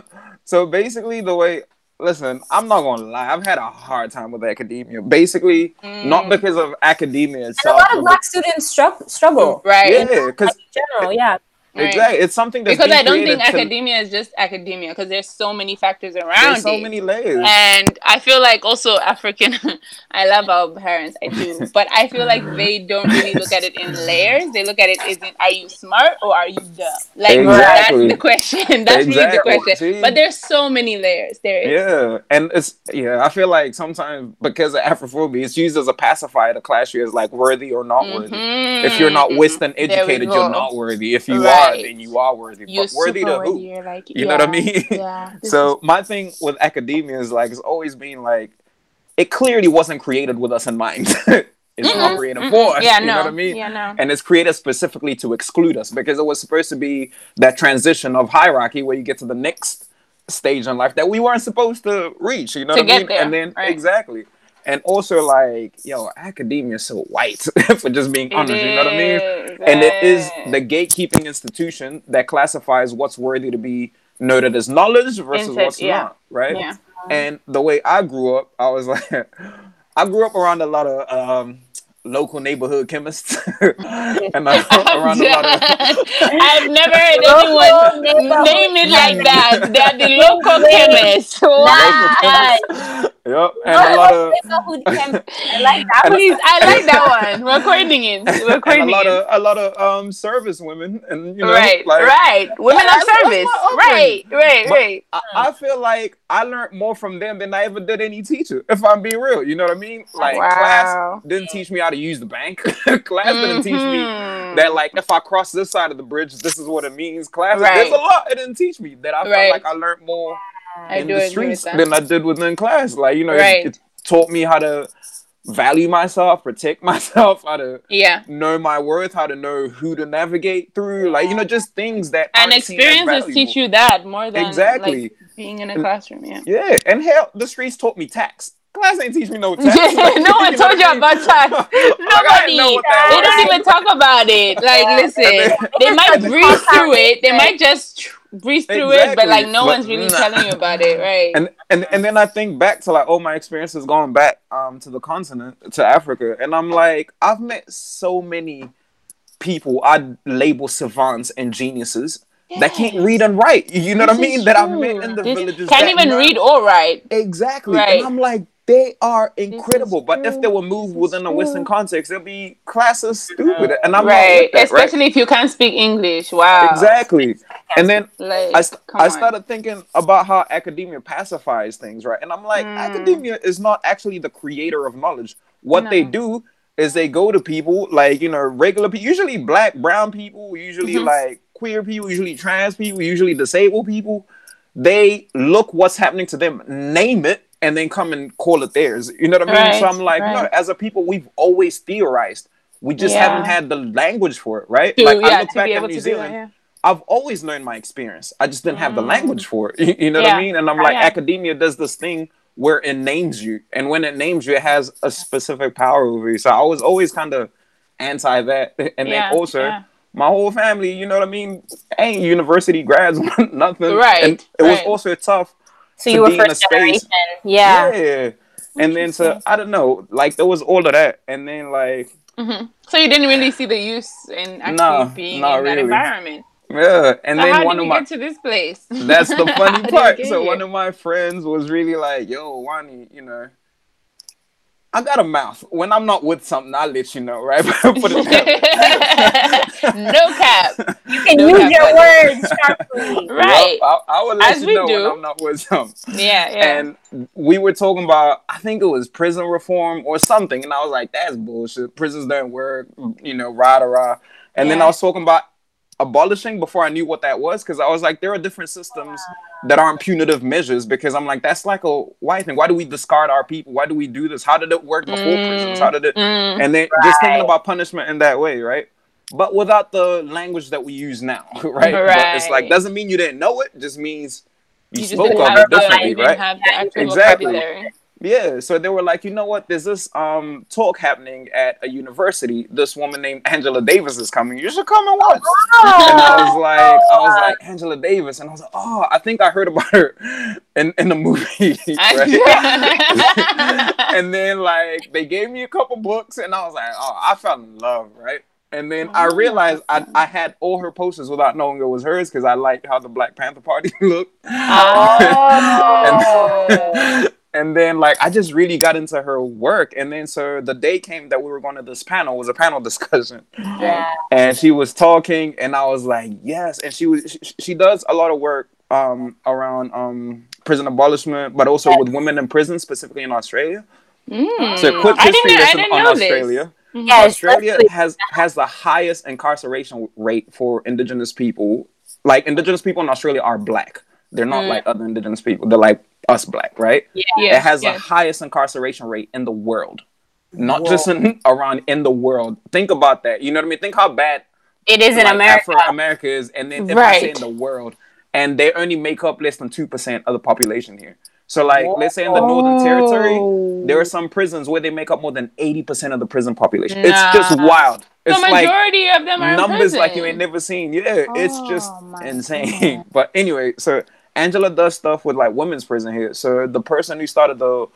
So basically, the way listen, I'm not gonna lie, I've had a hard time with academia. Basically, not Mm. because of academia And a lot of black students struggle. struggle. Right. yeah, because in general, yeah. Right. exactly, it's something that's Because I don't think to- academia is just academia because there's so many factors around There's so it. many layers. and I feel like also African. *laughs* I love our parents, I do, *laughs* but I feel like they don't really look at it in layers. They look at it as in, are you smart or are you dumb? Like Exactly. that's the question. *laughs* That's really the question. But there's so many layers. There is. Yeah, and it's yeah. I feel like sometimes because of Afrophobia, it's used as a pacifier to class you as like worthy or not worthy. If you're not Mhm. Western educated, you're not worthy. If you Right. are, then you are worthy. you're but worthy to who? worthy. Like, You know what I mean? Yeah. *laughs* So my thing with academia is like it's always been like it clearly wasn't created with us in mind. *laughs* it's not created mm-mm. for us. Yeah, you no. know what I mean? Yeah, no. And it's created specifically to exclude us because it was supposed to be that transition of hierarchy where you get to the next stage in life that we weren't supposed to reach. You know To what I mean? there, and then right. exactly. And also like, yo, academia is so white *laughs* for just being It honest. You know what I mean? is, and it is the gatekeeping institution that classifies what's worthy to be noted as knowledge versus Instead, what's yeah. not, right? Yeah. And the way I grew up, I was like, *laughs* I grew up around a lot of um, local neighborhood chemists, *laughs* and I grew up around a lot of. I've never heard anyone name it like that. They're the local chemists. Wow. Yep, and a lot of. Neighborhood I like that. And- Please, I like that one. We're coining it. We're And a lot it. of a lot of um service women and you know right, like right. Women of that's- that's service. my Right, right, But right. I, I feel like I learned more from them than I ever did any teacher. If I'm being real, you know what I mean? Like Wow. class didn't teach me how to use the bank. *laughs* class didn't teach me Mhm. that like if I cross this side of the bridge, this is what it means. Class Right. there's a lot it didn't teach me that I Right. felt like I learned more I in do the streets than I did within class. Like you know, Right. it, it taught me how to value myself, protect *laughs* myself, how to Yeah. know my worth, how to know who to navigate through, like you know, just things that And aren't seen as experiences teach you that more than Exactly. like, being in a classroom. Yeah. Yeah, and hell, the streets taught me tax. Class ain't teach me no *laughs* tax. no one *laughs* told you about *laughs* tax. Nobody. didn't know what that They don't even talk about it. Like, listen, they might And breeze through it. They might just breeze through it, but like no But one's really nah. telling you about it, right? And and and then I think back to like all my experiences going back um to the continent to Africa, and I'm like, I've met so many people I label savants and geniuses that can't read and write. You know what I This is mean? That I've met in the This- villages. Can't that even know- read or write. Exactly. Right. And I'm like, they are incredible. But if they were moved This within a. Western context, they'll be classes stupid. And I'm right. not with that, right? Especially if you can't speak English. Wow. Exactly. And then Like, I, st- come I on. started thinking about how academia pacifies things, right? And I'm like, Mm. academia is not actually the creator of knowledge. What No. they do is they go to people like, you know, regular people, usually black, brown people, usually Mhm. like queer people, usually trans people, usually disabled people. They look what's happening to them, name it, and then come and call it theirs. You know what I mean? Right, so I'm like, right. no, as a people, we've always theorized. We just Yeah. haven't had the language for it, right? To, like I yeah, look to back at New Zealand. it. Yeah. I've always learned my experience. I just didn't have the Mm. language for it. You, *laughs* you know what I mean? And I'm like, academia does this thing where it names you, and when it names you, it has a specific power over you. So I was always kind of anti that. *laughs* And then also, my whole family, you know what I mean, ain't university grads, *laughs* nothing. Right, And it was right. also tough. So to you were be in a space- Yeah. yeah. And then so I don't know, like there was all of that, and then like hmm So you didn't really see the use in actually No, being not in that environment. yeah, and so then how one did of we my get to this place? That's the *laughs* funny part. So here? one of my friends was really like, "Yo, Wani, you know, I got a mouth. When I'm not with something, I'll let you know, right?" *laughs* Put it that way. *laughs* no cap. You can No use cap your words *laughs* sharply. Right. Yep, I, I will let As you know do. when I'm not with something. Yeah, yeah. And we were talking about, I think it was prison reform or something, and I was like, "That's bullshit. Prisons don't work." You know, rah rah rah. And then I was talking about abolishing before I knew what that was because I was like, there are different systems that aren't punitive measures because I'm like, that's like a white thing. Why do we discard our people? Why do we do this? How did it work before Mm. prisons? How did it? Mm. And then just thinking about punishment in that way, right? But without the language that we use now, *laughs* right? But it's like doesn't mean you didn't know it. Just means you, You spoke of it differently, right? have the actual Exactly. vocabulary. Yeah, so they were like, you know what? There's this um talk happening at a university. This woman named Angela Davis is coming. You should come and watch. And I was like, I was like Angela Davis, and I was like, oh, I think I heard about her in in the movie. *laughs* *laughs* and then like they gave me a couple books, and I was like, oh, I fell in love, right? And then I Oh. realized I, I had all her posters without knowing it was hers because I liked how the Black Panther Party *laughs* looked. Oh. and then like I just really got into her work. And then so the day came that we were going to this panel it was a panel *laughs* discussion, yeah. and she was talking, and I was like, yes. And she was she, she does a lot of work um around um prison abolishment, but also with women in prison, specifically in Australia. Mm. So quick I history lesson on know Australia. this. Yes, Australia has has the highest incarceration rate for indigenous people. Like indigenous people in Australia are black. They're not Mm. like other indigenous people. They're like us black, right? Yeah. Yes, it has the highest incarceration rate in the world. Not just in *laughs* around in the world. Think about that. You know what I mean? Think how bad It is in America. Afro America is, and then if I say in the world, and they only make up less than two percent of the population here. So, like, let's say in the Northern Territory, Oh. there are some prisons where they make up more than eighty percent of the prison population. It's just Nah. wild. The It's like majority of them are in numbers like you prison. ain't never seen. Yeah, it's Oh just insane. *laughs* But anyway, so Angela does stuff with like women's prison here. So the person who started the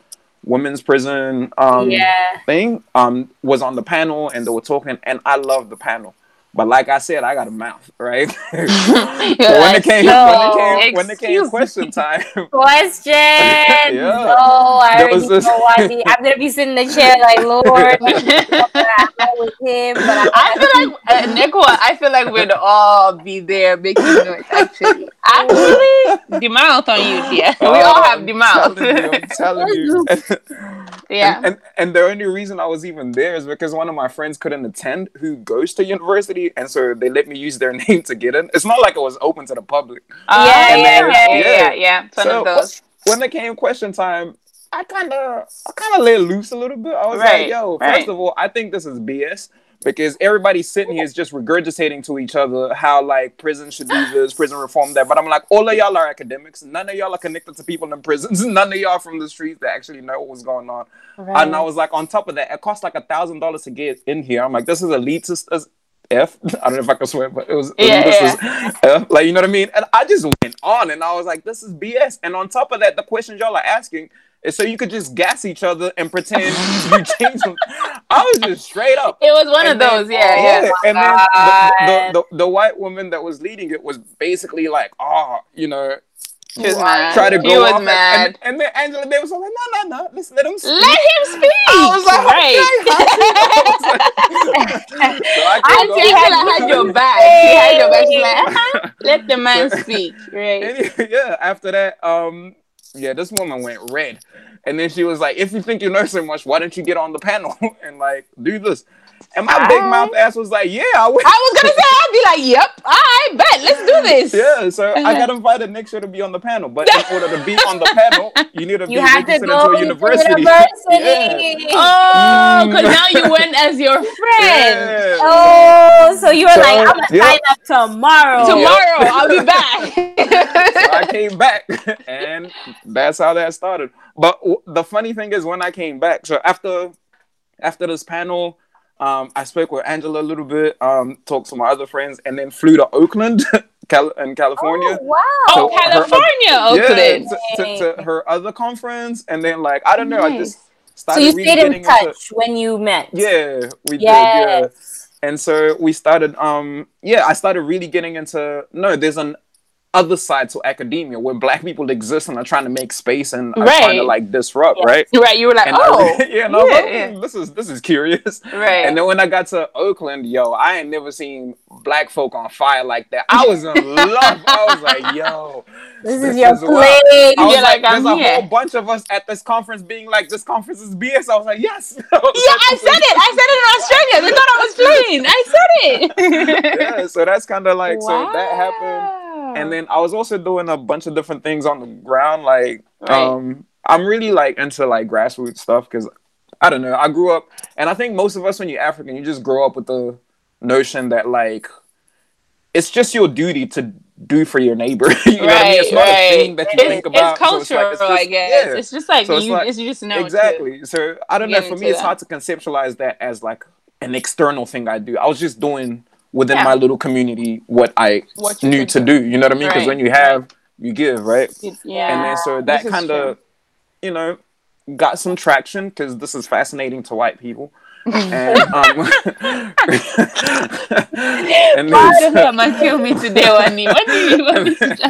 women's prison um yeah. thing um was on the panel and they were talking and I love the panel. But like I said, I got a mouth, right? *laughs* *laughs* so when it came No. when it came when it came question time, *laughs* Question. Yeah. No, I there already this... know why. The, I'm gonna be sitting in the chair like, Lord, I'm with him, but I, I feel like uh, Nico, I feel like we'd all be there making noise. Actually, actually, the mouth on you, yeah. We all have the mouth. telling you, I'm telling you. Yeah. And, and and the only reason I was even there is because one of my friends couldn't attend who goes to university, and so they let me use their *laughs* name to get in. It's not like it was open to the public. Uh, Yeah, yeah, yeah, yeah, yeah. yeah, yeah. It's So of those. when it came question time, I kind of I kind of let loose a little bit. I was Right, like, "Yo, right. first of all, I think this is BS." Because everybody sitting here is just regurgitating to each other how like prison should do this, prison reform that. But I'm like, all of y'all are academics. None of y'all are connected to people in prisons. *laughs* None of y'all from the streets that actually know what was going on. And I was like, on top of that, it cost like a thousand dollars to get in here. I'm like, this is elitist as F. *laughs* I don't know if I can swear, but it was Yeah, as F. Like, you know what I mean? And I just went on and I was like, this is BS. And on top of that, the questions y'all are asking so you could just gas each other and pretend you changed them. I was just straight up. It was one And of then- those, yeah, yeah. and then the, the, the, the white woman that was leading it was basically like, oh, you know, She was mad. try to go He was off. mad. And, and then Angela Davis was like, no, no, no, let's let him speak. Let him speak. I was like, right. *laughs* okay. so I I could think go- Angela had your back. She had your back. She's like, uh-huh, let the man *laughs* speak. Right. Anyway, yeah, after that, um, yeah, this woman went red. And then she was like, if you think you know so much, why don't you get on the panel *laughs* and like do this? And my big mouth ass was like, "Yeah, I would." I was gonna say, I'd be like, "Yep, I bet, let's do this." Yeah, so I uh-huh. got invited next year to be on the panel, but in order to be *laughs* on the panel, you need to be You had to go to university. university. *laughs* Oh, because mm. now you went as your *laughs* friend. Yeah. Oh, so you were So, like, I'm gonna yeah. sign up tomorrow. Tomorrow, I'll be back. so I came back, and that's how that started. But w- the funny thing is, when I came back, so after after this panel, um, I spoke with Angela a little bit, um, talked to my other friends, and then flew to Oakland, *laughs* Cal- in California. Oh, wow. oh, So her- California, Yeah, Oakland. to, to, to her other conference, and then like I don't know, I just so you really stayed in touch into when you met. yeah, we did, yeah. And so we started, um, yeah, I started really getting into no, there's an other side to academia where black people exist and are trying to make space and are trying to like disrupt, right? Right, you were like, And oh, yeah, I was *laughs* yeah, like, yeah. "Hmm, this is this is curious. right. And then when I got to Oakland, yo, I ain't never seen black folk on fire like that. I was in *laughs* love. I was like, yo, This, This is your is place. I was You're like, like, I'm there's a here. whole bunch of us at this conference being like, this conference is BS. I was like, yes. *laughs* yeah, I said it. I said it in Australia. They thought I was playing. I said it. yeah, so that's kind of like, so that happened. Wow. And then I was also doing a bunch of different things on the ground. Like, Right. um, I'm really like into like grassroots stuff because I don't know. I grew up, and I think most of us, when you're African, you just grow up with the notion that like it's just your duty to do for your neighbor. *laughs* you know what I mean? It's not right. a thing that you it's, think about. It's so it's like- cultural, it's just- I guess. yeah. It's just like So it's you, like- it's, you just know. exactly. So I don't know. For me, into it's that. hard to conceptualize that as like an external thing I do. I was just doing within Yeah. my little community what I What knew to do. do. You know what I mean? Because Right. when you have, you give, right? Yeah. And then so that kind of, you know, got some traction because this is fascinating to white people. *laughs* and um, *laughs* *laughs* and then, the hell I kill me today, Wani? What do you want me to do?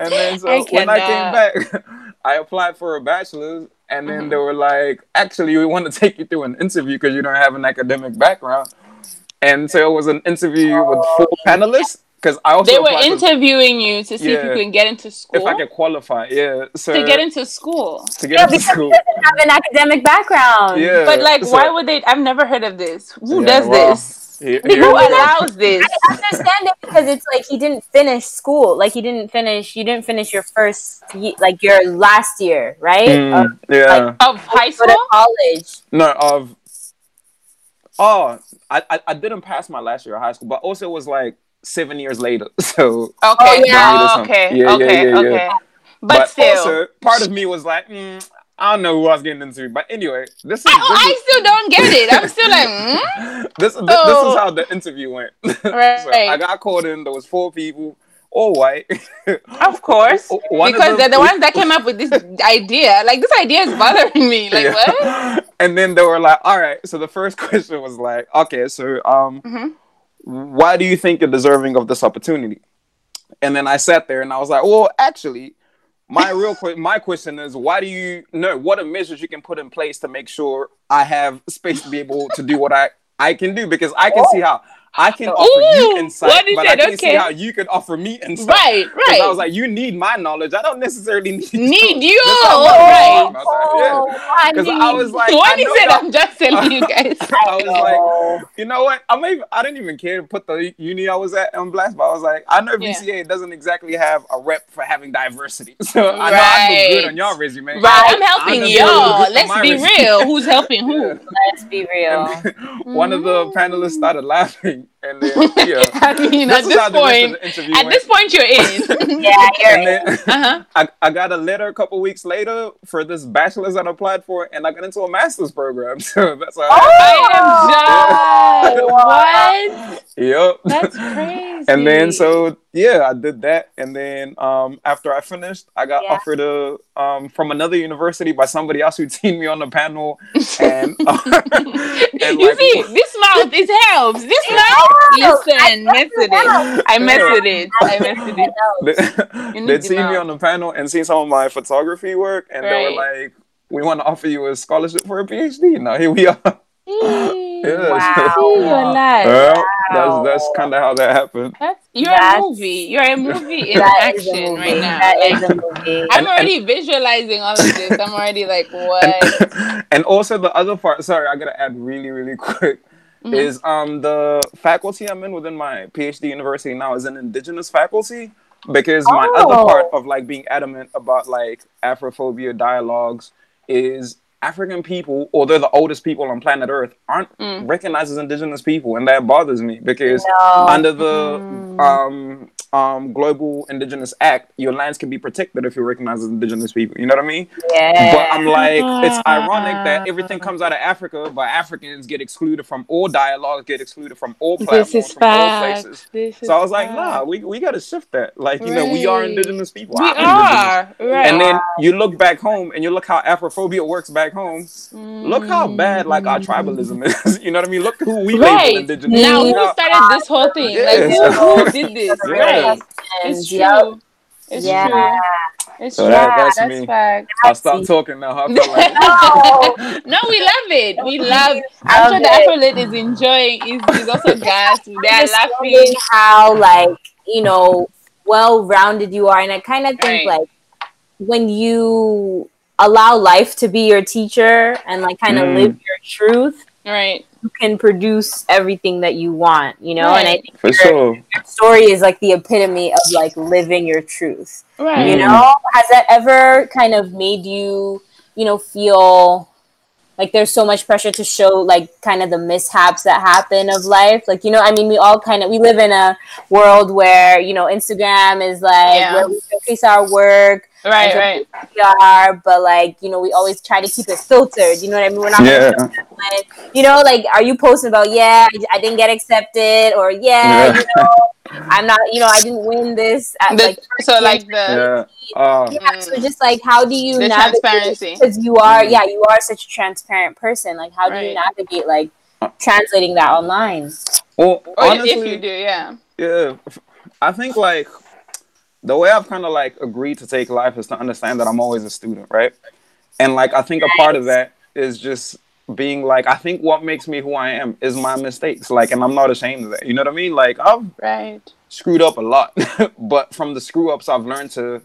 and then so I when I came back, I applied for a bachelor's, and then they were like, "Actually, we want to take you through an interview because you don't have an academic background." And so it was an interview with four panelists because I also They were applied for- interviewing you to see if you can get into school. if I could qualify. Yeah, so to get into school. to get Yeah, into because school. he doesn't have an academic background. Yeah, But like, so- why would they? I've never heard of this. Who Yeah, does well, this? Here- Who allows this? I understand it because it's like he didn't finish school. Like he didn't finish. You didn't finish your first, like your last year, right? Mm, Of yeah. Of high go to school? college. No, of *laughs* oh, I, I I didn't pass my last year of high school, but also it was like seven years later. *laughs* So, Okay. Oh, yeah. Oh, okay. Yeah, okay. yeah, yeah. okay. But, still. also part of me was like, mm, I don't know who I was getting into. But anyway, this is I, oh, this, I is, still don't get it. I'm still like, *laughs* hmm? this, this, this is how the interview went. Right. so I got called in. There was four people, all white. Of course. *laughs* One because they're the ones that came up with this *laughs* idea. Like, this idea is bothering me. Like, Yeah. what? *laughs* And then they were like, all right. So the first question was like, okay, so um, Mhm. why do you think you're deserving of this opportunity? And then I sat there and I was like, well, actually, my real que- my question is, why do you know what are measures you can put in place to make sure I have space to be able to do what I I can do? Because I can see how I can offer you insight, what is but I it? can see Okay. how you can offer me insight. Right, 'Cause right. I was like, you need my knowledge. I don't necessarily need Need you. *laughs* That's I Right. felt about that, yeah. Oh, Because. I *laughs* was *laughs* like, What I said, y'all- I'm just telling you guys. I was like, Oh. you know what? I'm even, I didn't even care to put the uni I was at on blast, but I was like, I know Yeah. VCA doesn't exactly have a rep for having diversity, so I know I look good Right. on y'all resume. Right, I'm I helping know y'all. Let's be resume. real. Who's helping who? Let's be real. One of the panelists mm. started laughing, and then yeah, *laughs* I mean, This at this how the rest of point, the at went. this point, you're in. *laughs* Yeah, you're and then Uh-huh. I, I got a letter a couple weeks later for this bachelor's that I applied for, and I got into a master's program. *laughs* So that's how. I am done. What? Yep. That's crazy. and then so yeah i did that and then um after i finished i got Yeah. offered a um from another university by somebody else who'd seen me on the panel and, uh, and you like, see, this mouth it helps. This mouth, listen, mess with it. I mess with it. I mess with it. they, You need they'd seen me on the panel and seen some of my photography work and they were like we want to offer you a scholarship for a phd now here we are Yeah. Wow. *laughs* See your life. well, that's that's kind of how that happened That's, you're That's- a movie. You're a movie in That is action movie. right now. That Like, is a movie. I'm And- already visualizing all of this. I'm already like, *laughs* what? and, *laughs* and also the other part sorry i gotta add really really quick Mhm. is um the faculty I'm in within my PhD university now is an indigenous faculty because my other Oh. part of like being adamant about like Afrophobia dialogues is African people, or they're the oldest people on planet Earth, aren't Mm. recognized as indigenous people, and that bothers me because No. under the Mm. um um global indigenous act your lands can be protected if you're recognized as indigenous people you know what i mean yeah. but i'm like it's ironic that everything comes out of africa but africans get excluded from all dialogues get excluded from all platforms This is from all places This is so i was like nah we, we gotta shift that like you know we are indigenous people We I'm indigenous. are right. and then you look back home and you look how afrophobia works back home look how bad like our tribalism is *laughs* you know what i mean look who we label Mm. Right. indigenous Now, Look who started this whole thing? Like, who, who did this? *laughs* Yeah. Right. And It's yep. true. It's Yeah. true. It's So true. that- that's that's me. fact. i'll stop talking now i feel like *laughs* No. *laughs* no, we love it. We *laughs* love. I'm sure Love the it. Afrolit is enjoying. Is is also gassed. They're understanding laughing. how like you know well rounded you are and i kind of think Right. like when you allow life to be your teacher and like kind of Mm. live your truth Right. You can produce everything that you want you know and i think for your, sure your story is like the epitome of like living your truth Right. you Mm. know has that ever kind of made you you know feel like there's so much pressure to show like kind of the mishaps that happen of life like you know i mean we all kind of we live in a world where you know instagram is like Yeah. where we showcase our work Right. Right. we are but like you know we always try to keep it filtered you know what i mean we're not Yeah. show you know like are you posting about yeah I, I didn't get accepted or yeah, Yeah. you know i'm not you know i didn't win this at, The- like so like the Yeah. Uh, yeah, so just like how do you The navigate transparency. because you are Mm. yeah you are such a transparent person like how do you navigate like translating that online well, honestly, if you do, yeah. yeah, I think like the way I've kind of like agreed to take life is to understand that I'm always a student, right? And like I think a part of that is just being like I think what makes me who I am is my mistakes, like, and I'm not ashamed of that. You know what I mean? Like I've Right. screwed up a lot, *laughs* but from the screw ups, I've learned to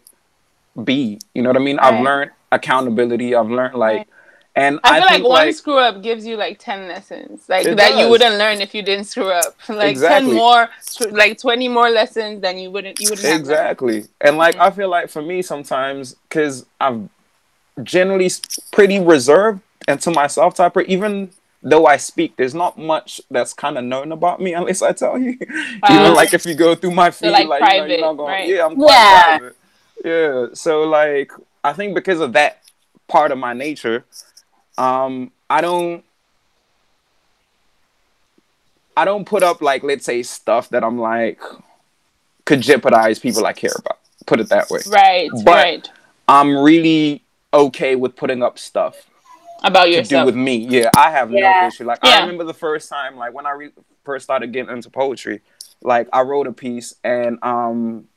be. You know what I mean? I've learned accountability. I've learned like, Right. And I I, feel think like one like screw up gives you like ten lessons, like It that you wouldn't learn if you didn't screw up. *laughs* Like Exactly. ten more, like twenty more lessons than you wouldn't you wouldn't have exactly and like Mhm. i feel like for me sometimes because i'm generally pretty reserved and to myself type of even though i speak there's not much that's kind of known about me *laughs* unless i tell you Wow. *laughs* even like if you go through my feed like, like, you know, private, you're not gonna, right? yeah i'm quite Yeah. private yeah so like i think because of that part of my nature um i don't i don't put up like let's say stuff that i'm like could jeopardize people i care about put it that way Right. But- right. i'm really okay with putting up stuff About to do with me yeah i have no issue like Yeah. i remember the first time like when i re- first started getting into poetry like i wrote a piece and um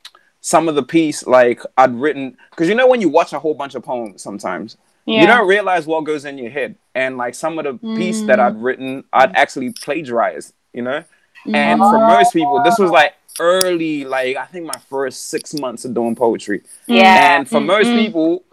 some of the piece like i'd written because you know when you watch a whole bunch of poems sometimes yeah. you don't realize what goes in your head and like some of the piece that Mm. i'd written i'd actually plagiarized you know Mm-hmm. and for most people this was like early like i think my first six months of doing poetry yeah and for most Mm-mm. people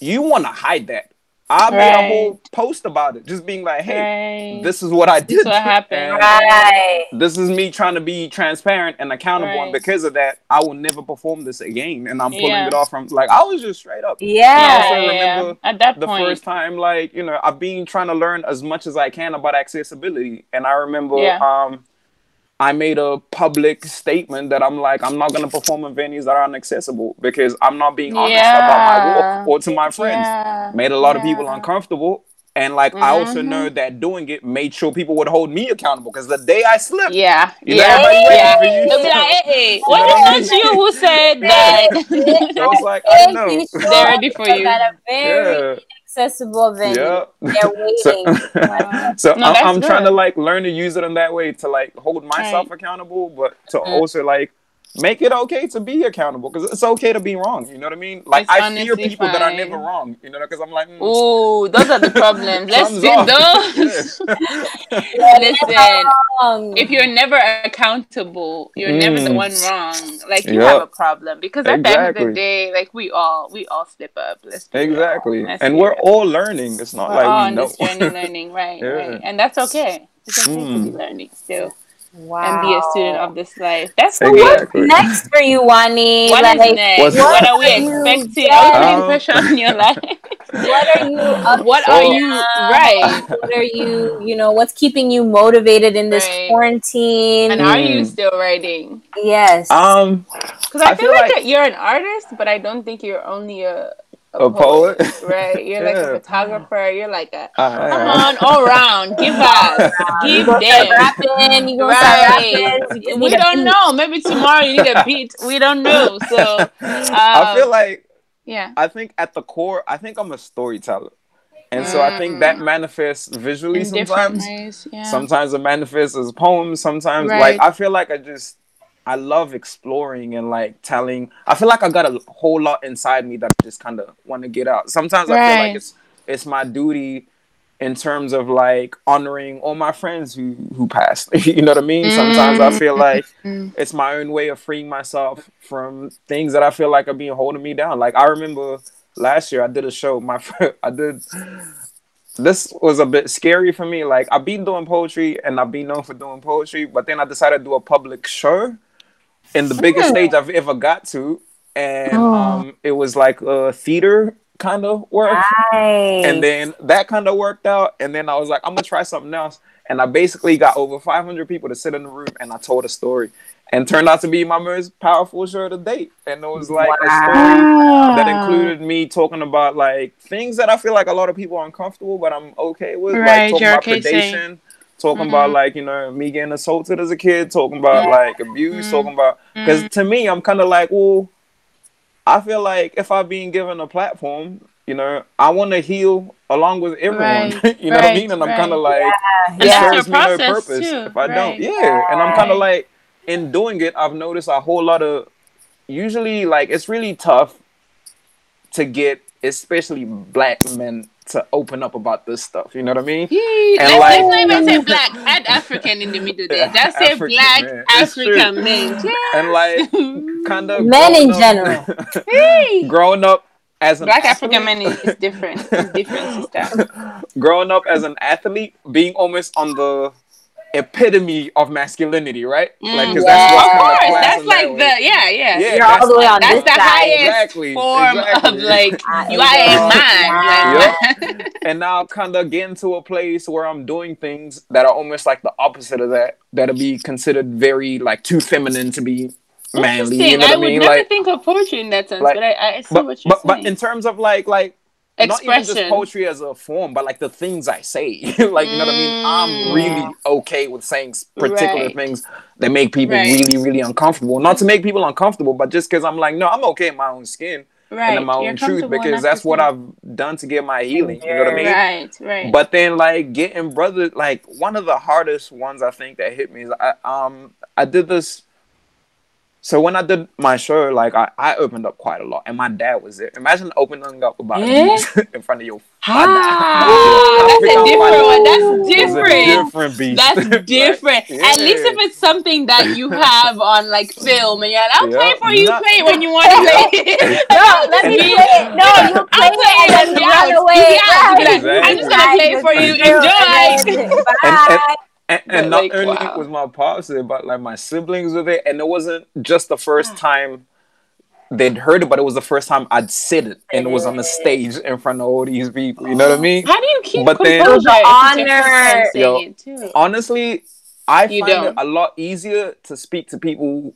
you want to hide that i made a whole post about it just being like hey right. this is what i did what happened. right this is me trying to be transparent and accountable and because of that i will never perform this again and i'm pulling Yeah. it off from like i was just straight up yeah also yeah, yeah. remember At that the point. first time like you know i've been trying to learn as much as i can about accessibility and i remember Yeah. um i made a public statement that i'm like i'm not going to perform in venues that are inaccessible because i'm not being honest about my Yeah. walk or to my friends Yeah. made a lot of people uncomfortable and like i also Mhm. know that doing it made sure people would hold me accountable because the day i slipped Yeah. You know, yeah. everybody waiting yeah. for you. They'll be like, hey, hey, what what I is not you who said that? *laughs* so was like i don't know Thank *laughs* you They're ready for you. at a very yeah accessible venue yeah they're *laughs* waiting so, *laughs* Wow. so No, I'm, I'm trying to like learn to use it in that way to like hold myself Right. accountable, but to Mm. also like make it okay to be accountable because it's okay to be wrong. You know what I mean? Like It's I fear honestly people that are never wrong. You know, because I'm like, mm, Ooh, those are the problems. *laughs* Let's thumbs do off. those. *laughs* *laughs* Listen, if you're never accountable, you're never the Mm. one wrong. Like you Yep. have a problem because at the end of the day, like we all we all slip up. Let's be. Exactly, Let's and we're real. all learning. It's not We're like all we on know. this journey learning, right? Yeah. Right, and that's okay. It's okay to be Mm. learning still wow. and be a student of this life. That's So great. Exactly. what's next for you, Wani? What is like, next? What's What, next? are we What are you expecting? Are we putting Um, pressure on your life? *laughs* what are you up what to are you right? What are you, you know, what's keeping you motivated in this Right. quarantine? And are you still writing? yes. Um, Because I, I feel, feel like, like- you're an artist, but I don't think you're only a A poet? right? You're like a photographer. You're like a I- come on all round. Give *laughs* us, give gonna start them. rapping, you gonna start Right. rapping. We don't know. Maybe tomorrow you need a beat. We don't know. So um, *laughs* I feel like yeah. I think at the core, I think I'm a storyteller, and so I think that manifests visually In sometimes. ways. Yeah. Sometimes it manifests as poems. Sometimes, Right. like I feel like I just I love exploring and like telling. I feel like I got a whole lot inside me that I just kind of want to get out. Sometimes I feel like it's it's my duty in terms of like honoring all my friends who who passed. *laughs* you know what I mean? Sometimes I feel like *laughs* Mm. it's my own way of freeing myself from things that I feel like are being holding me down. Like I remember last year I did a show. *laughs* My I did. This was a bit scary for me. Like I've been doing poetry and I've been known for doing poetry, but then I decided to do a public show in the biggest stage I've ever got to, and Oh. um, it was like a theater kind of work Nice. and then that kind of worked out. And then i was like i'm gonna try something else. And i basically got over 500 people to sit in the room and i told a story. And turned out to be my most powerful show to date. And it was like a story that included me talking about like things that i feel like a lot of people are uncomfortable but i'm okay with Right, like talking about okay saying. Talking Mhm. about like you know me getting assaulted as a kid talking about Yeah. like abuse Mhm. talking about because Mm. to me i'm kind of like well I feel like if I've been given a platform, you know, I want to heal along with everyone. Right, *laughs* you know what I mean? And I'm right. kind of like, And it Yeah. serves me no purpose too, if I right. don't. Yeah, and I'm kind Right. of like, in doing it, I've noticed a whole lot of. Usually, like it's really tough to get, especially black men, to open up about this stuff. You know what I mean? Yee, And let's, like- let's not even say black. Add African in the middle there. Just say African black men. African men. And like, kind of *laughs* Men in general. *laughs* Hey. growing up as an Black athlete- African men is, is different. It's different, sister. *laughs* growing up as an athlete, being almost on the epitome of masculinity, right? Like, because Mm, that's what's of course, classed that's in that like the yeah, yeah. Yeah, You're all that's the way on That's this the side. highest Exactly, form exactly. of like you are a ego. man. Like, and now kind of getting to a place where I'm doing things that are almost like the opposite of that, that'll be considered very like too feminine to be manly. You Interesting. know what I I would mean? never Like, think of poetry in that sense, like- but I, I see but what you're but, saying. but in terms of like like not even just poetry as a form, but like the things I say. *laughs* like you know what I mean? I'm Mm. really okay with saying particular Right. things that make people Right. really, really uncomfortable. Not to make people uncomfortable, but just because I'm like, no, I'm okay in my own skin right. and in my You're own truth because that's what. I've done to get my healing. You know what I mean? Right, right. But then like getting brother like one of the hardest ones I think that hit me is I um I did this so when I did my show, like I, I opened up quite a lot and my dad was there. Imagine opening up about Yeah? abuse *laughs* in front of your Ah, that's a *laughs* different father one. is That's a different. different beast. That's *laughs* Like, different. At least if it's something that you have on like film and you're like, I'll Yeah. play for you, Not- play it when you want to play it. No, let me Me- play it. No, you play I'll play it and it then and run away. Yeah, I'm just gonna play it for you. Enjoy. Bye. And, But, and not like, only wow. was my pops there, but like my siblings were there, and it wasn't just the Ah. first time they'd heard it, but it was the first time I'd sit it and it was on the stage in front of all these people. You know what I mean? How do you keep But then- composure? It was if an it's your honor. Yo. Honestly, I You find it don't. a lot easier to speak to people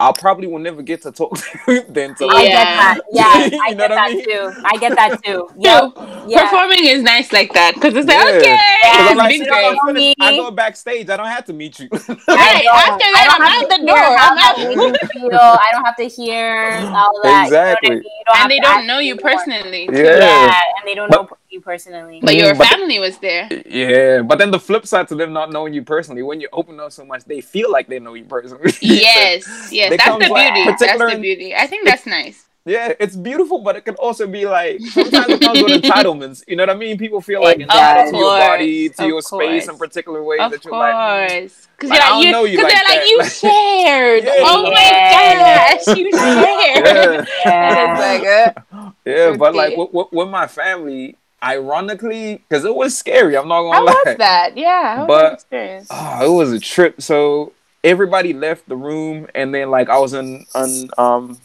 I probably will never get to talk *laughs* to than to I like, get Yeah. that. Yeah, *laughs* You I know get what I that mean? too. I get that too. *laughs* Too. Yep. Yeah. Performing is nice like that because it's like, Yeah. okay, Yeah, I'm like, been "Shit. I'm. I go backstage. I don't have to meet you. I Right, after that, I'm out the door. how I'm that out. made you. I don't have to hear all that. Exactly. You know I mean? You And they don't know you me personally. Yeah. Yeah, and they don't But- know. You personally. But your Mm, but- family was there. Yeah, but then the flip side to them not knowing you personally, when you open up so much, they feel like they know you personally. *laughs* Yes, yes, that's the beauty. That's the beauty. I think that's nice. yeah, it's beautiful, but it can also be like sometimes it comes with *laughs* entitlements. You know what I mean? People feel like entitled to your body, to of your space in particular ways Of that you're like. course, because Like, I don't you're know like you you, because like they're like you *laughs* shared. Yeah. Oh my Yeah. gosh, you shared. Yeah. It's like, uh, Yeah, but like Okay. with, with, with my family, ironically, because it was scary. I'm not gonna how lie. was that? Yeah, how was But- that experience? Oh, it was a trip. So everybody left the room, and then like I was in on um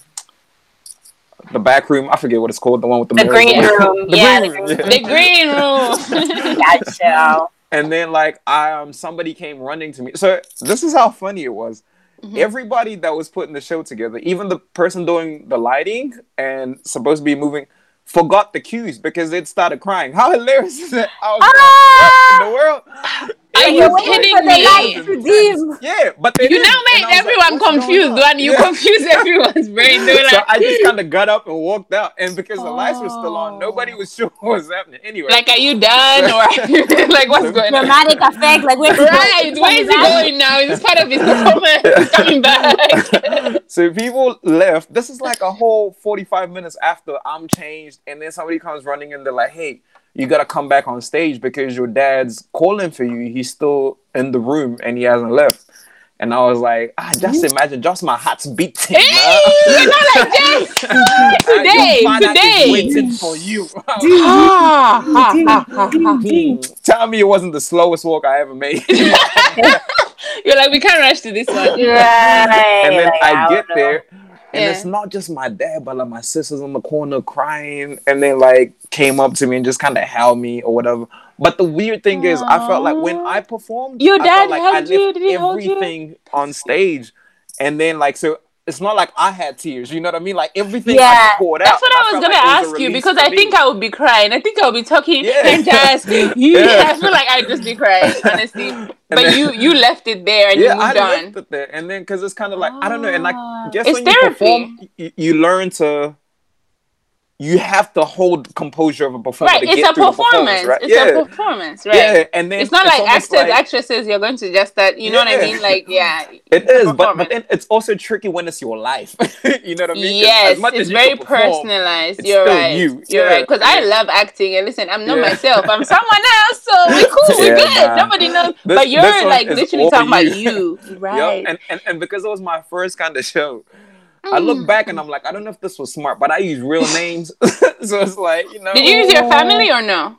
the back room. I forget what it's called. The one with the, The *laughs* green room. The Yeah, green the room. green yeah. The green room. *laughs* Gotcha. And then like I um somebody came running to me. So this is how funny it was. Mhm. Everybody that was putting the show together, even the person doing the lighting and supposed to be moving, forgot the cues because it started crying. How hilarious is that? I was Ah! like, what in the world? Are It you was waiting kidding for the me? light to dim. Yeah, but they You didn't. now And made I was like, everyone what's going confused. on? When you Yeah. confuse *laughs* everyone's brain, they were So like, I just kind of got up and walked out, and because the lights were still on, Oh. nobody was *laughs* sure what was happening. Anyway, like, are you done or *laughs* like what's going on? Dramatic effect. Like where's he Right, going? where is he going now? Is this part of his performance? He's coming back. so people left. This is like a whole forty-five minutes after I'm changed, and then somebody comes running in. They're like, "Hey, you gotta come back on stage because your dad's calling for you. He's still in the room and he hasn't left." And I was like, "Ah, just imagine, just my heart's beating." Hey, you're not like this. *laughs* Today, today. waiting for you. *laughs* *laughs* Ha. Tell me it wasn't the slowest walk I ever made. You're like, we can't rush to this one. Right. and then like, I don't get know. there, and Yeah. it's not just my dad, but like my sisters in the corner crying, and they like came up to me and just kind of held me or whatever. But the weird thing is, I felt like when I performed, Your I dad felt like I held you? Did he hold you? everything on stage, and then like so. It's not like I had tears, you know what I mean? Like everything Yeah, I poured out. That's what I was gonna like ask you because I me. think I would be crying. I think I would be talking Yeah. and just *laughs* yeah. I feel like I'd just be crying, honestly. *laughs* But then- you you left it there and yeah, you I moved on. left it there, and then because it's kind of like I don't know, and Ah. like guess It's when you therapy. perform, you, you learn to. You have to hold composure of a performer. Right, to it's get a through the performance. right? It's yeah, a performance, right? yeah, and then It's not like actors, like- actresses. You're going to just that. You know what I mean? Like, yeah. *laughs* It's but but then it's also tricky when it's your life. *laughs* you know what I mean? Yes, as much it's as very perform, personalized. it's You're right. you. You're Yeah. right. Because I love acting, and listen, I'm not Yeah. myself. I'm someone else. So we *laughs* cool. We Yeah, good. nah. Nobody knows. This- but you're like is literally all talking about you. you, right? Yup, And, and and because it was my first kind of show, I look Mm. back and I'm like, I don't know if this was smart, but I use real names, *laughs* so it's like you know. Did you use your family or no?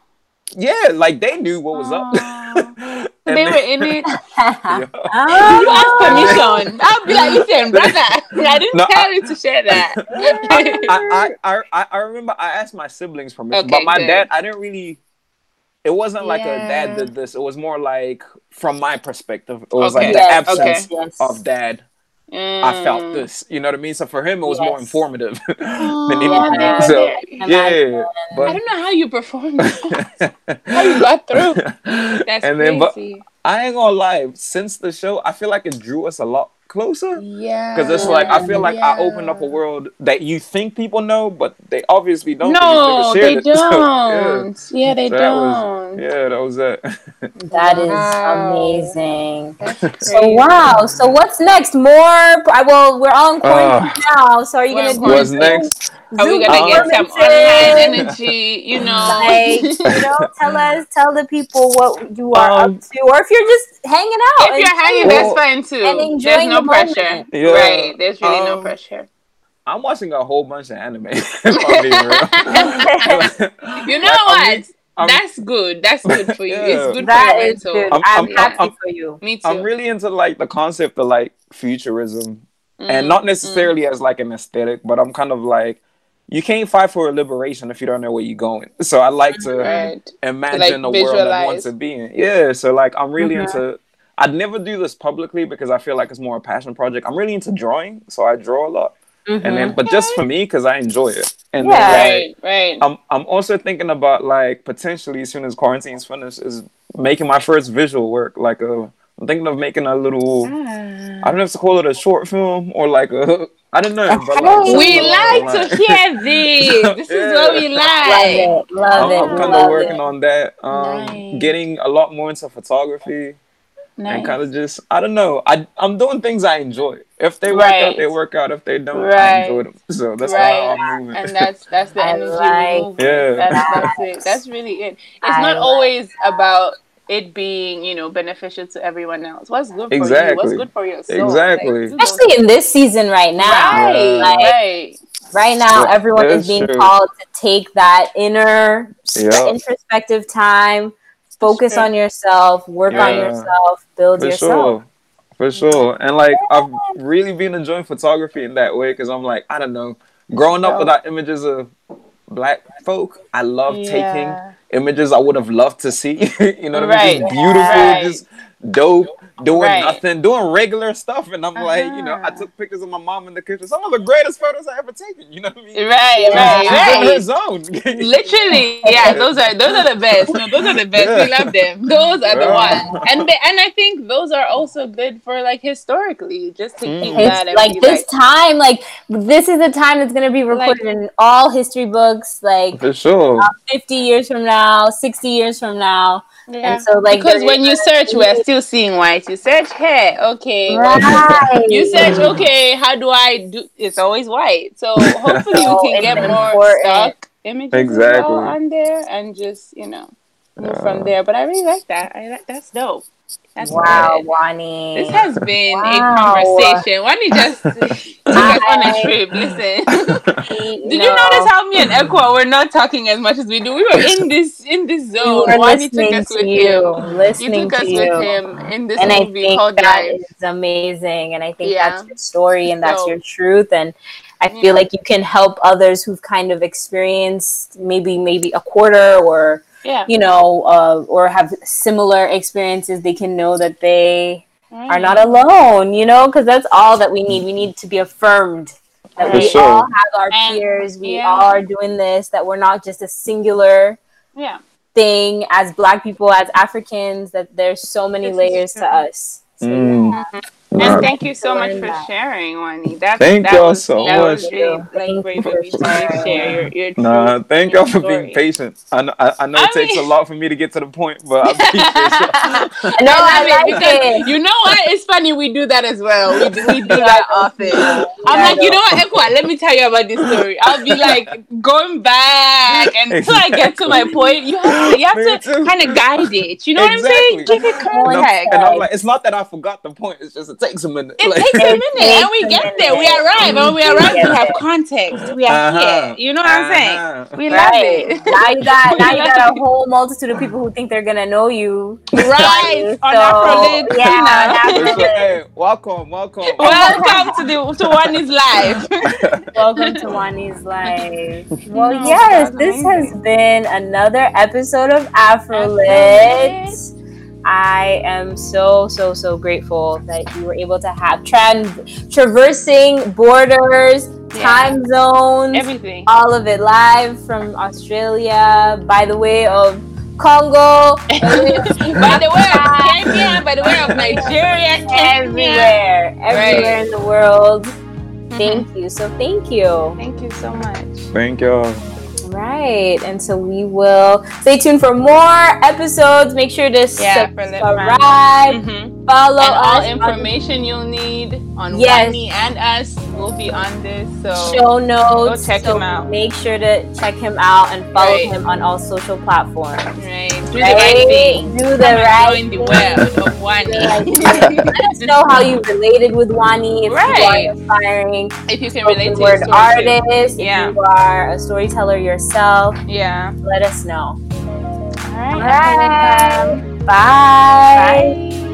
Yeah, like they knew what was up. Oh. *laughs* And they then- were in it. *laughs* Yeah. Did you ask permission? I'll be like, listen, brother, I didn't No, tell you to share that. I, I, I, I remember I asked my siblings permission, Okay, but my good. dad, I didn't really. It wasn't like a dad did this. It was more like from my perspective. It was Okay. like the absence okay. yes. of dad. I felt Mm. this. You know what I mean? So for him, it was more Yes. informative *laughs* than anything. yeah. So I yeah, imagine. I but don't know how you performed. *laughs* how you got *laughs* through. That's and then, but. I ain't gonna lie. Since the show, I feel like it drew us a lot closer. yeah. Because it's like I feel like I opened up a world that you think people know, but they obviously don't. No, they never shared it. *laughs* So, yeah. don't. yeah. they So don't. Yeah, that was it. That is Wow. amazing. *laughs* So wow. So what's next? More? I well, we're all in quarantine Uh, now. So are you we're gonna do What's Zoom- next? Are we gonna get some online energy? You know, Like, *laughs* you know, tell us, tell the people what you are Um, up to, or if you're just hanging out. if you're hanging, chilling. that's fine too. and There's no the pressure. Yeah. Right. There's really no Um, pressure. I'm watching a whole bunch of anime. *laughs* if I'm being real. *laughs* You know Like, what? I'm re- I'm- That's good. That's good for you. Yeah. It's good That for your is mental. good. I'm- I'm, I'm- happy I'm- for you. Me too. I'm really into like the concept of like futurism, and Mm, not necessarily as like an aesthetic, but I'm kind of like. You can't fight for a liberation if you don't know where you're going. So I like to Right. imagine like, a world I want to be in. Yeah, so like I'm really Mhm. into. I'd never do this publicly because I feel like it's more a passion project. I'm really into drawing, so I draw a lot, and then but just for me because I enjoy it. And Yeah. then, like, Right. Right. I'm I'm also thinking about like potentially as soon as quarantine's finished is making my first visual work. Like a I'm thinking of making a little I don't know if to call it a short film or like a I don't know. But like, we something like to hear *laughs* this. This is what we Love like. it. Love I'm, it. I'm kind of working it. on that. Um, Nice. getting a lot more into photography and kind of just I don't know. I I'm doing things I enjoy. If they work Right. out, they work out. If they don't, Right. I enjoy them. So that's Right. how I'm moving. and that's that's the *laughs* I energy like we move. Yeah. That's, that's it. That's really it. It's I not like always about it being, you know, beneficial to everyone else. What's good for you? What's good for your soul? Exactly. Like, Especially in this season right now. right, Like, right. right now Yeah, everyone is being true. called to take that inner Yeah. introspective time focus on yourself work on yourself build For yourself sure. For sure. And like I've really been enjoying photography in that way because I'm like, I don't know, growing up Yeah. without images of black folk, I love taking Yeah. Images I would have loved to see. *laughs* you know what I mean? Just beautiful, Right. just dope, doing Right. nothing, doing regular stuff. And I'm like, you know, I Uh-huh. took pictures of my mom in the kitchen. Some of the greatest photos I ever taken. You know what I mean? Right, right, She's in her right. zone. Literally, *laughs* yeah, those are those are the best. No, those are the best. We love them. Those are the ones, and they, and I think those are also good for like historically, just to keep Mm. that. it's and like this time like this is the time that's going to be recorded in all history books like For sure. 50 years from now 60 years from now Yeah. and so like because when you search, we're still seeing white. You search hair, okay. right You search, okay, how do I do? It's always white. So hopefully *laughs* So we can it's get more important. stock images Exactly. on there and just you know move Yeah. from there. But I really like that. I like that's dope. That's wow good. wani This has been a conversation. Why don't you just *laughs* took us on a I- trip? Listen. Did *laughs* Did you notice how me and Equa were not talking as much as we do? We were in this in this zone. were Wani took us to with you him. You listening took us to with you him in this and I movie think called that Life. is amazing, and I think Yeah. that's your story and that's So- your truth, and I feel Yeah. like you can help others who've kind of experienced maybe maybe a quarter or Yeah. you know uh, or have similar experiences. They can know that they are not alone, you know, because that's all that we need. We need to be affirmed that For we sure. all have our And- peers. We yeah. all are doing this. That we're not just a singular Yeah. thing as Black people, as Africans. That there's so many This layers to us. So, Mm. And Right. thank you so much for sharing, Wani. That, Thank that y'all was, so that Was much. really, Thank like, brave you of you to for really share your, your Nah, thank and y'all your for being patient. I know, I, I know I it takes a lot for me to get to the point, but I appreciate y'all. *laughs* No, *laughs* I I love like it because you know what? It's funny we do that as well. We do, we do that often. I'm Yeah, like, you know what, Ekwa? Let me tell you about this story. I'll be like going back and *laughs* until I get to my point. You have to, you have to kind of guide it. You know what I'm saying? Exactly. Give it And I'm- context. And I'm like, it's not that I forgot the point. It's just it takes a minute. It Like- takes a *laughs* minute, and we get there. We minute. arrive, and we We arrive, we have there. context. We are Uh-huh. here. You know what I'm saying? Uh-huh. We love Right it. now, you got now you got a *laughs* whole multitude of people who think they're gonna know you. Right on So, Afrolit. yeah, on Tina. For Hey, welcome, welcome. Welcome to the to one is live. *laughs* Welcome to Wani's life. Well, No, yes, that's this has been another episode of Afrolit. I am so so so grateful that you were able to have trans traversing borders, Yeah. time zones, Everything. all of it live from Australia by the way of Congo, *laughs* by the way of Kenya, by the way of *laughs* Nigeria, everywhere, everywhere Right. in the world. Mhm. Thank you. So thank you. Thank you so much. Thank y'all. Right. And so we will stay tuned for more episodes. Make sure to Yeah, subscribe, Mhm. follow And all information you'll need on Yes. Wani and us will be on this. So show notes. Go check so him out. Make sure to check him out and follow Right. him on all social platforms. right, do the Right? right thing. Do the and right join the thing. world of right *laughs* Wani. Let us know how you related with Wani. If Right. you are inspiring, if you can relate to word your story. too. artist, Yeah. if you are a storyteller yourself, so Yeah. Let us know. All right. All right. Bye. Bye. Bye.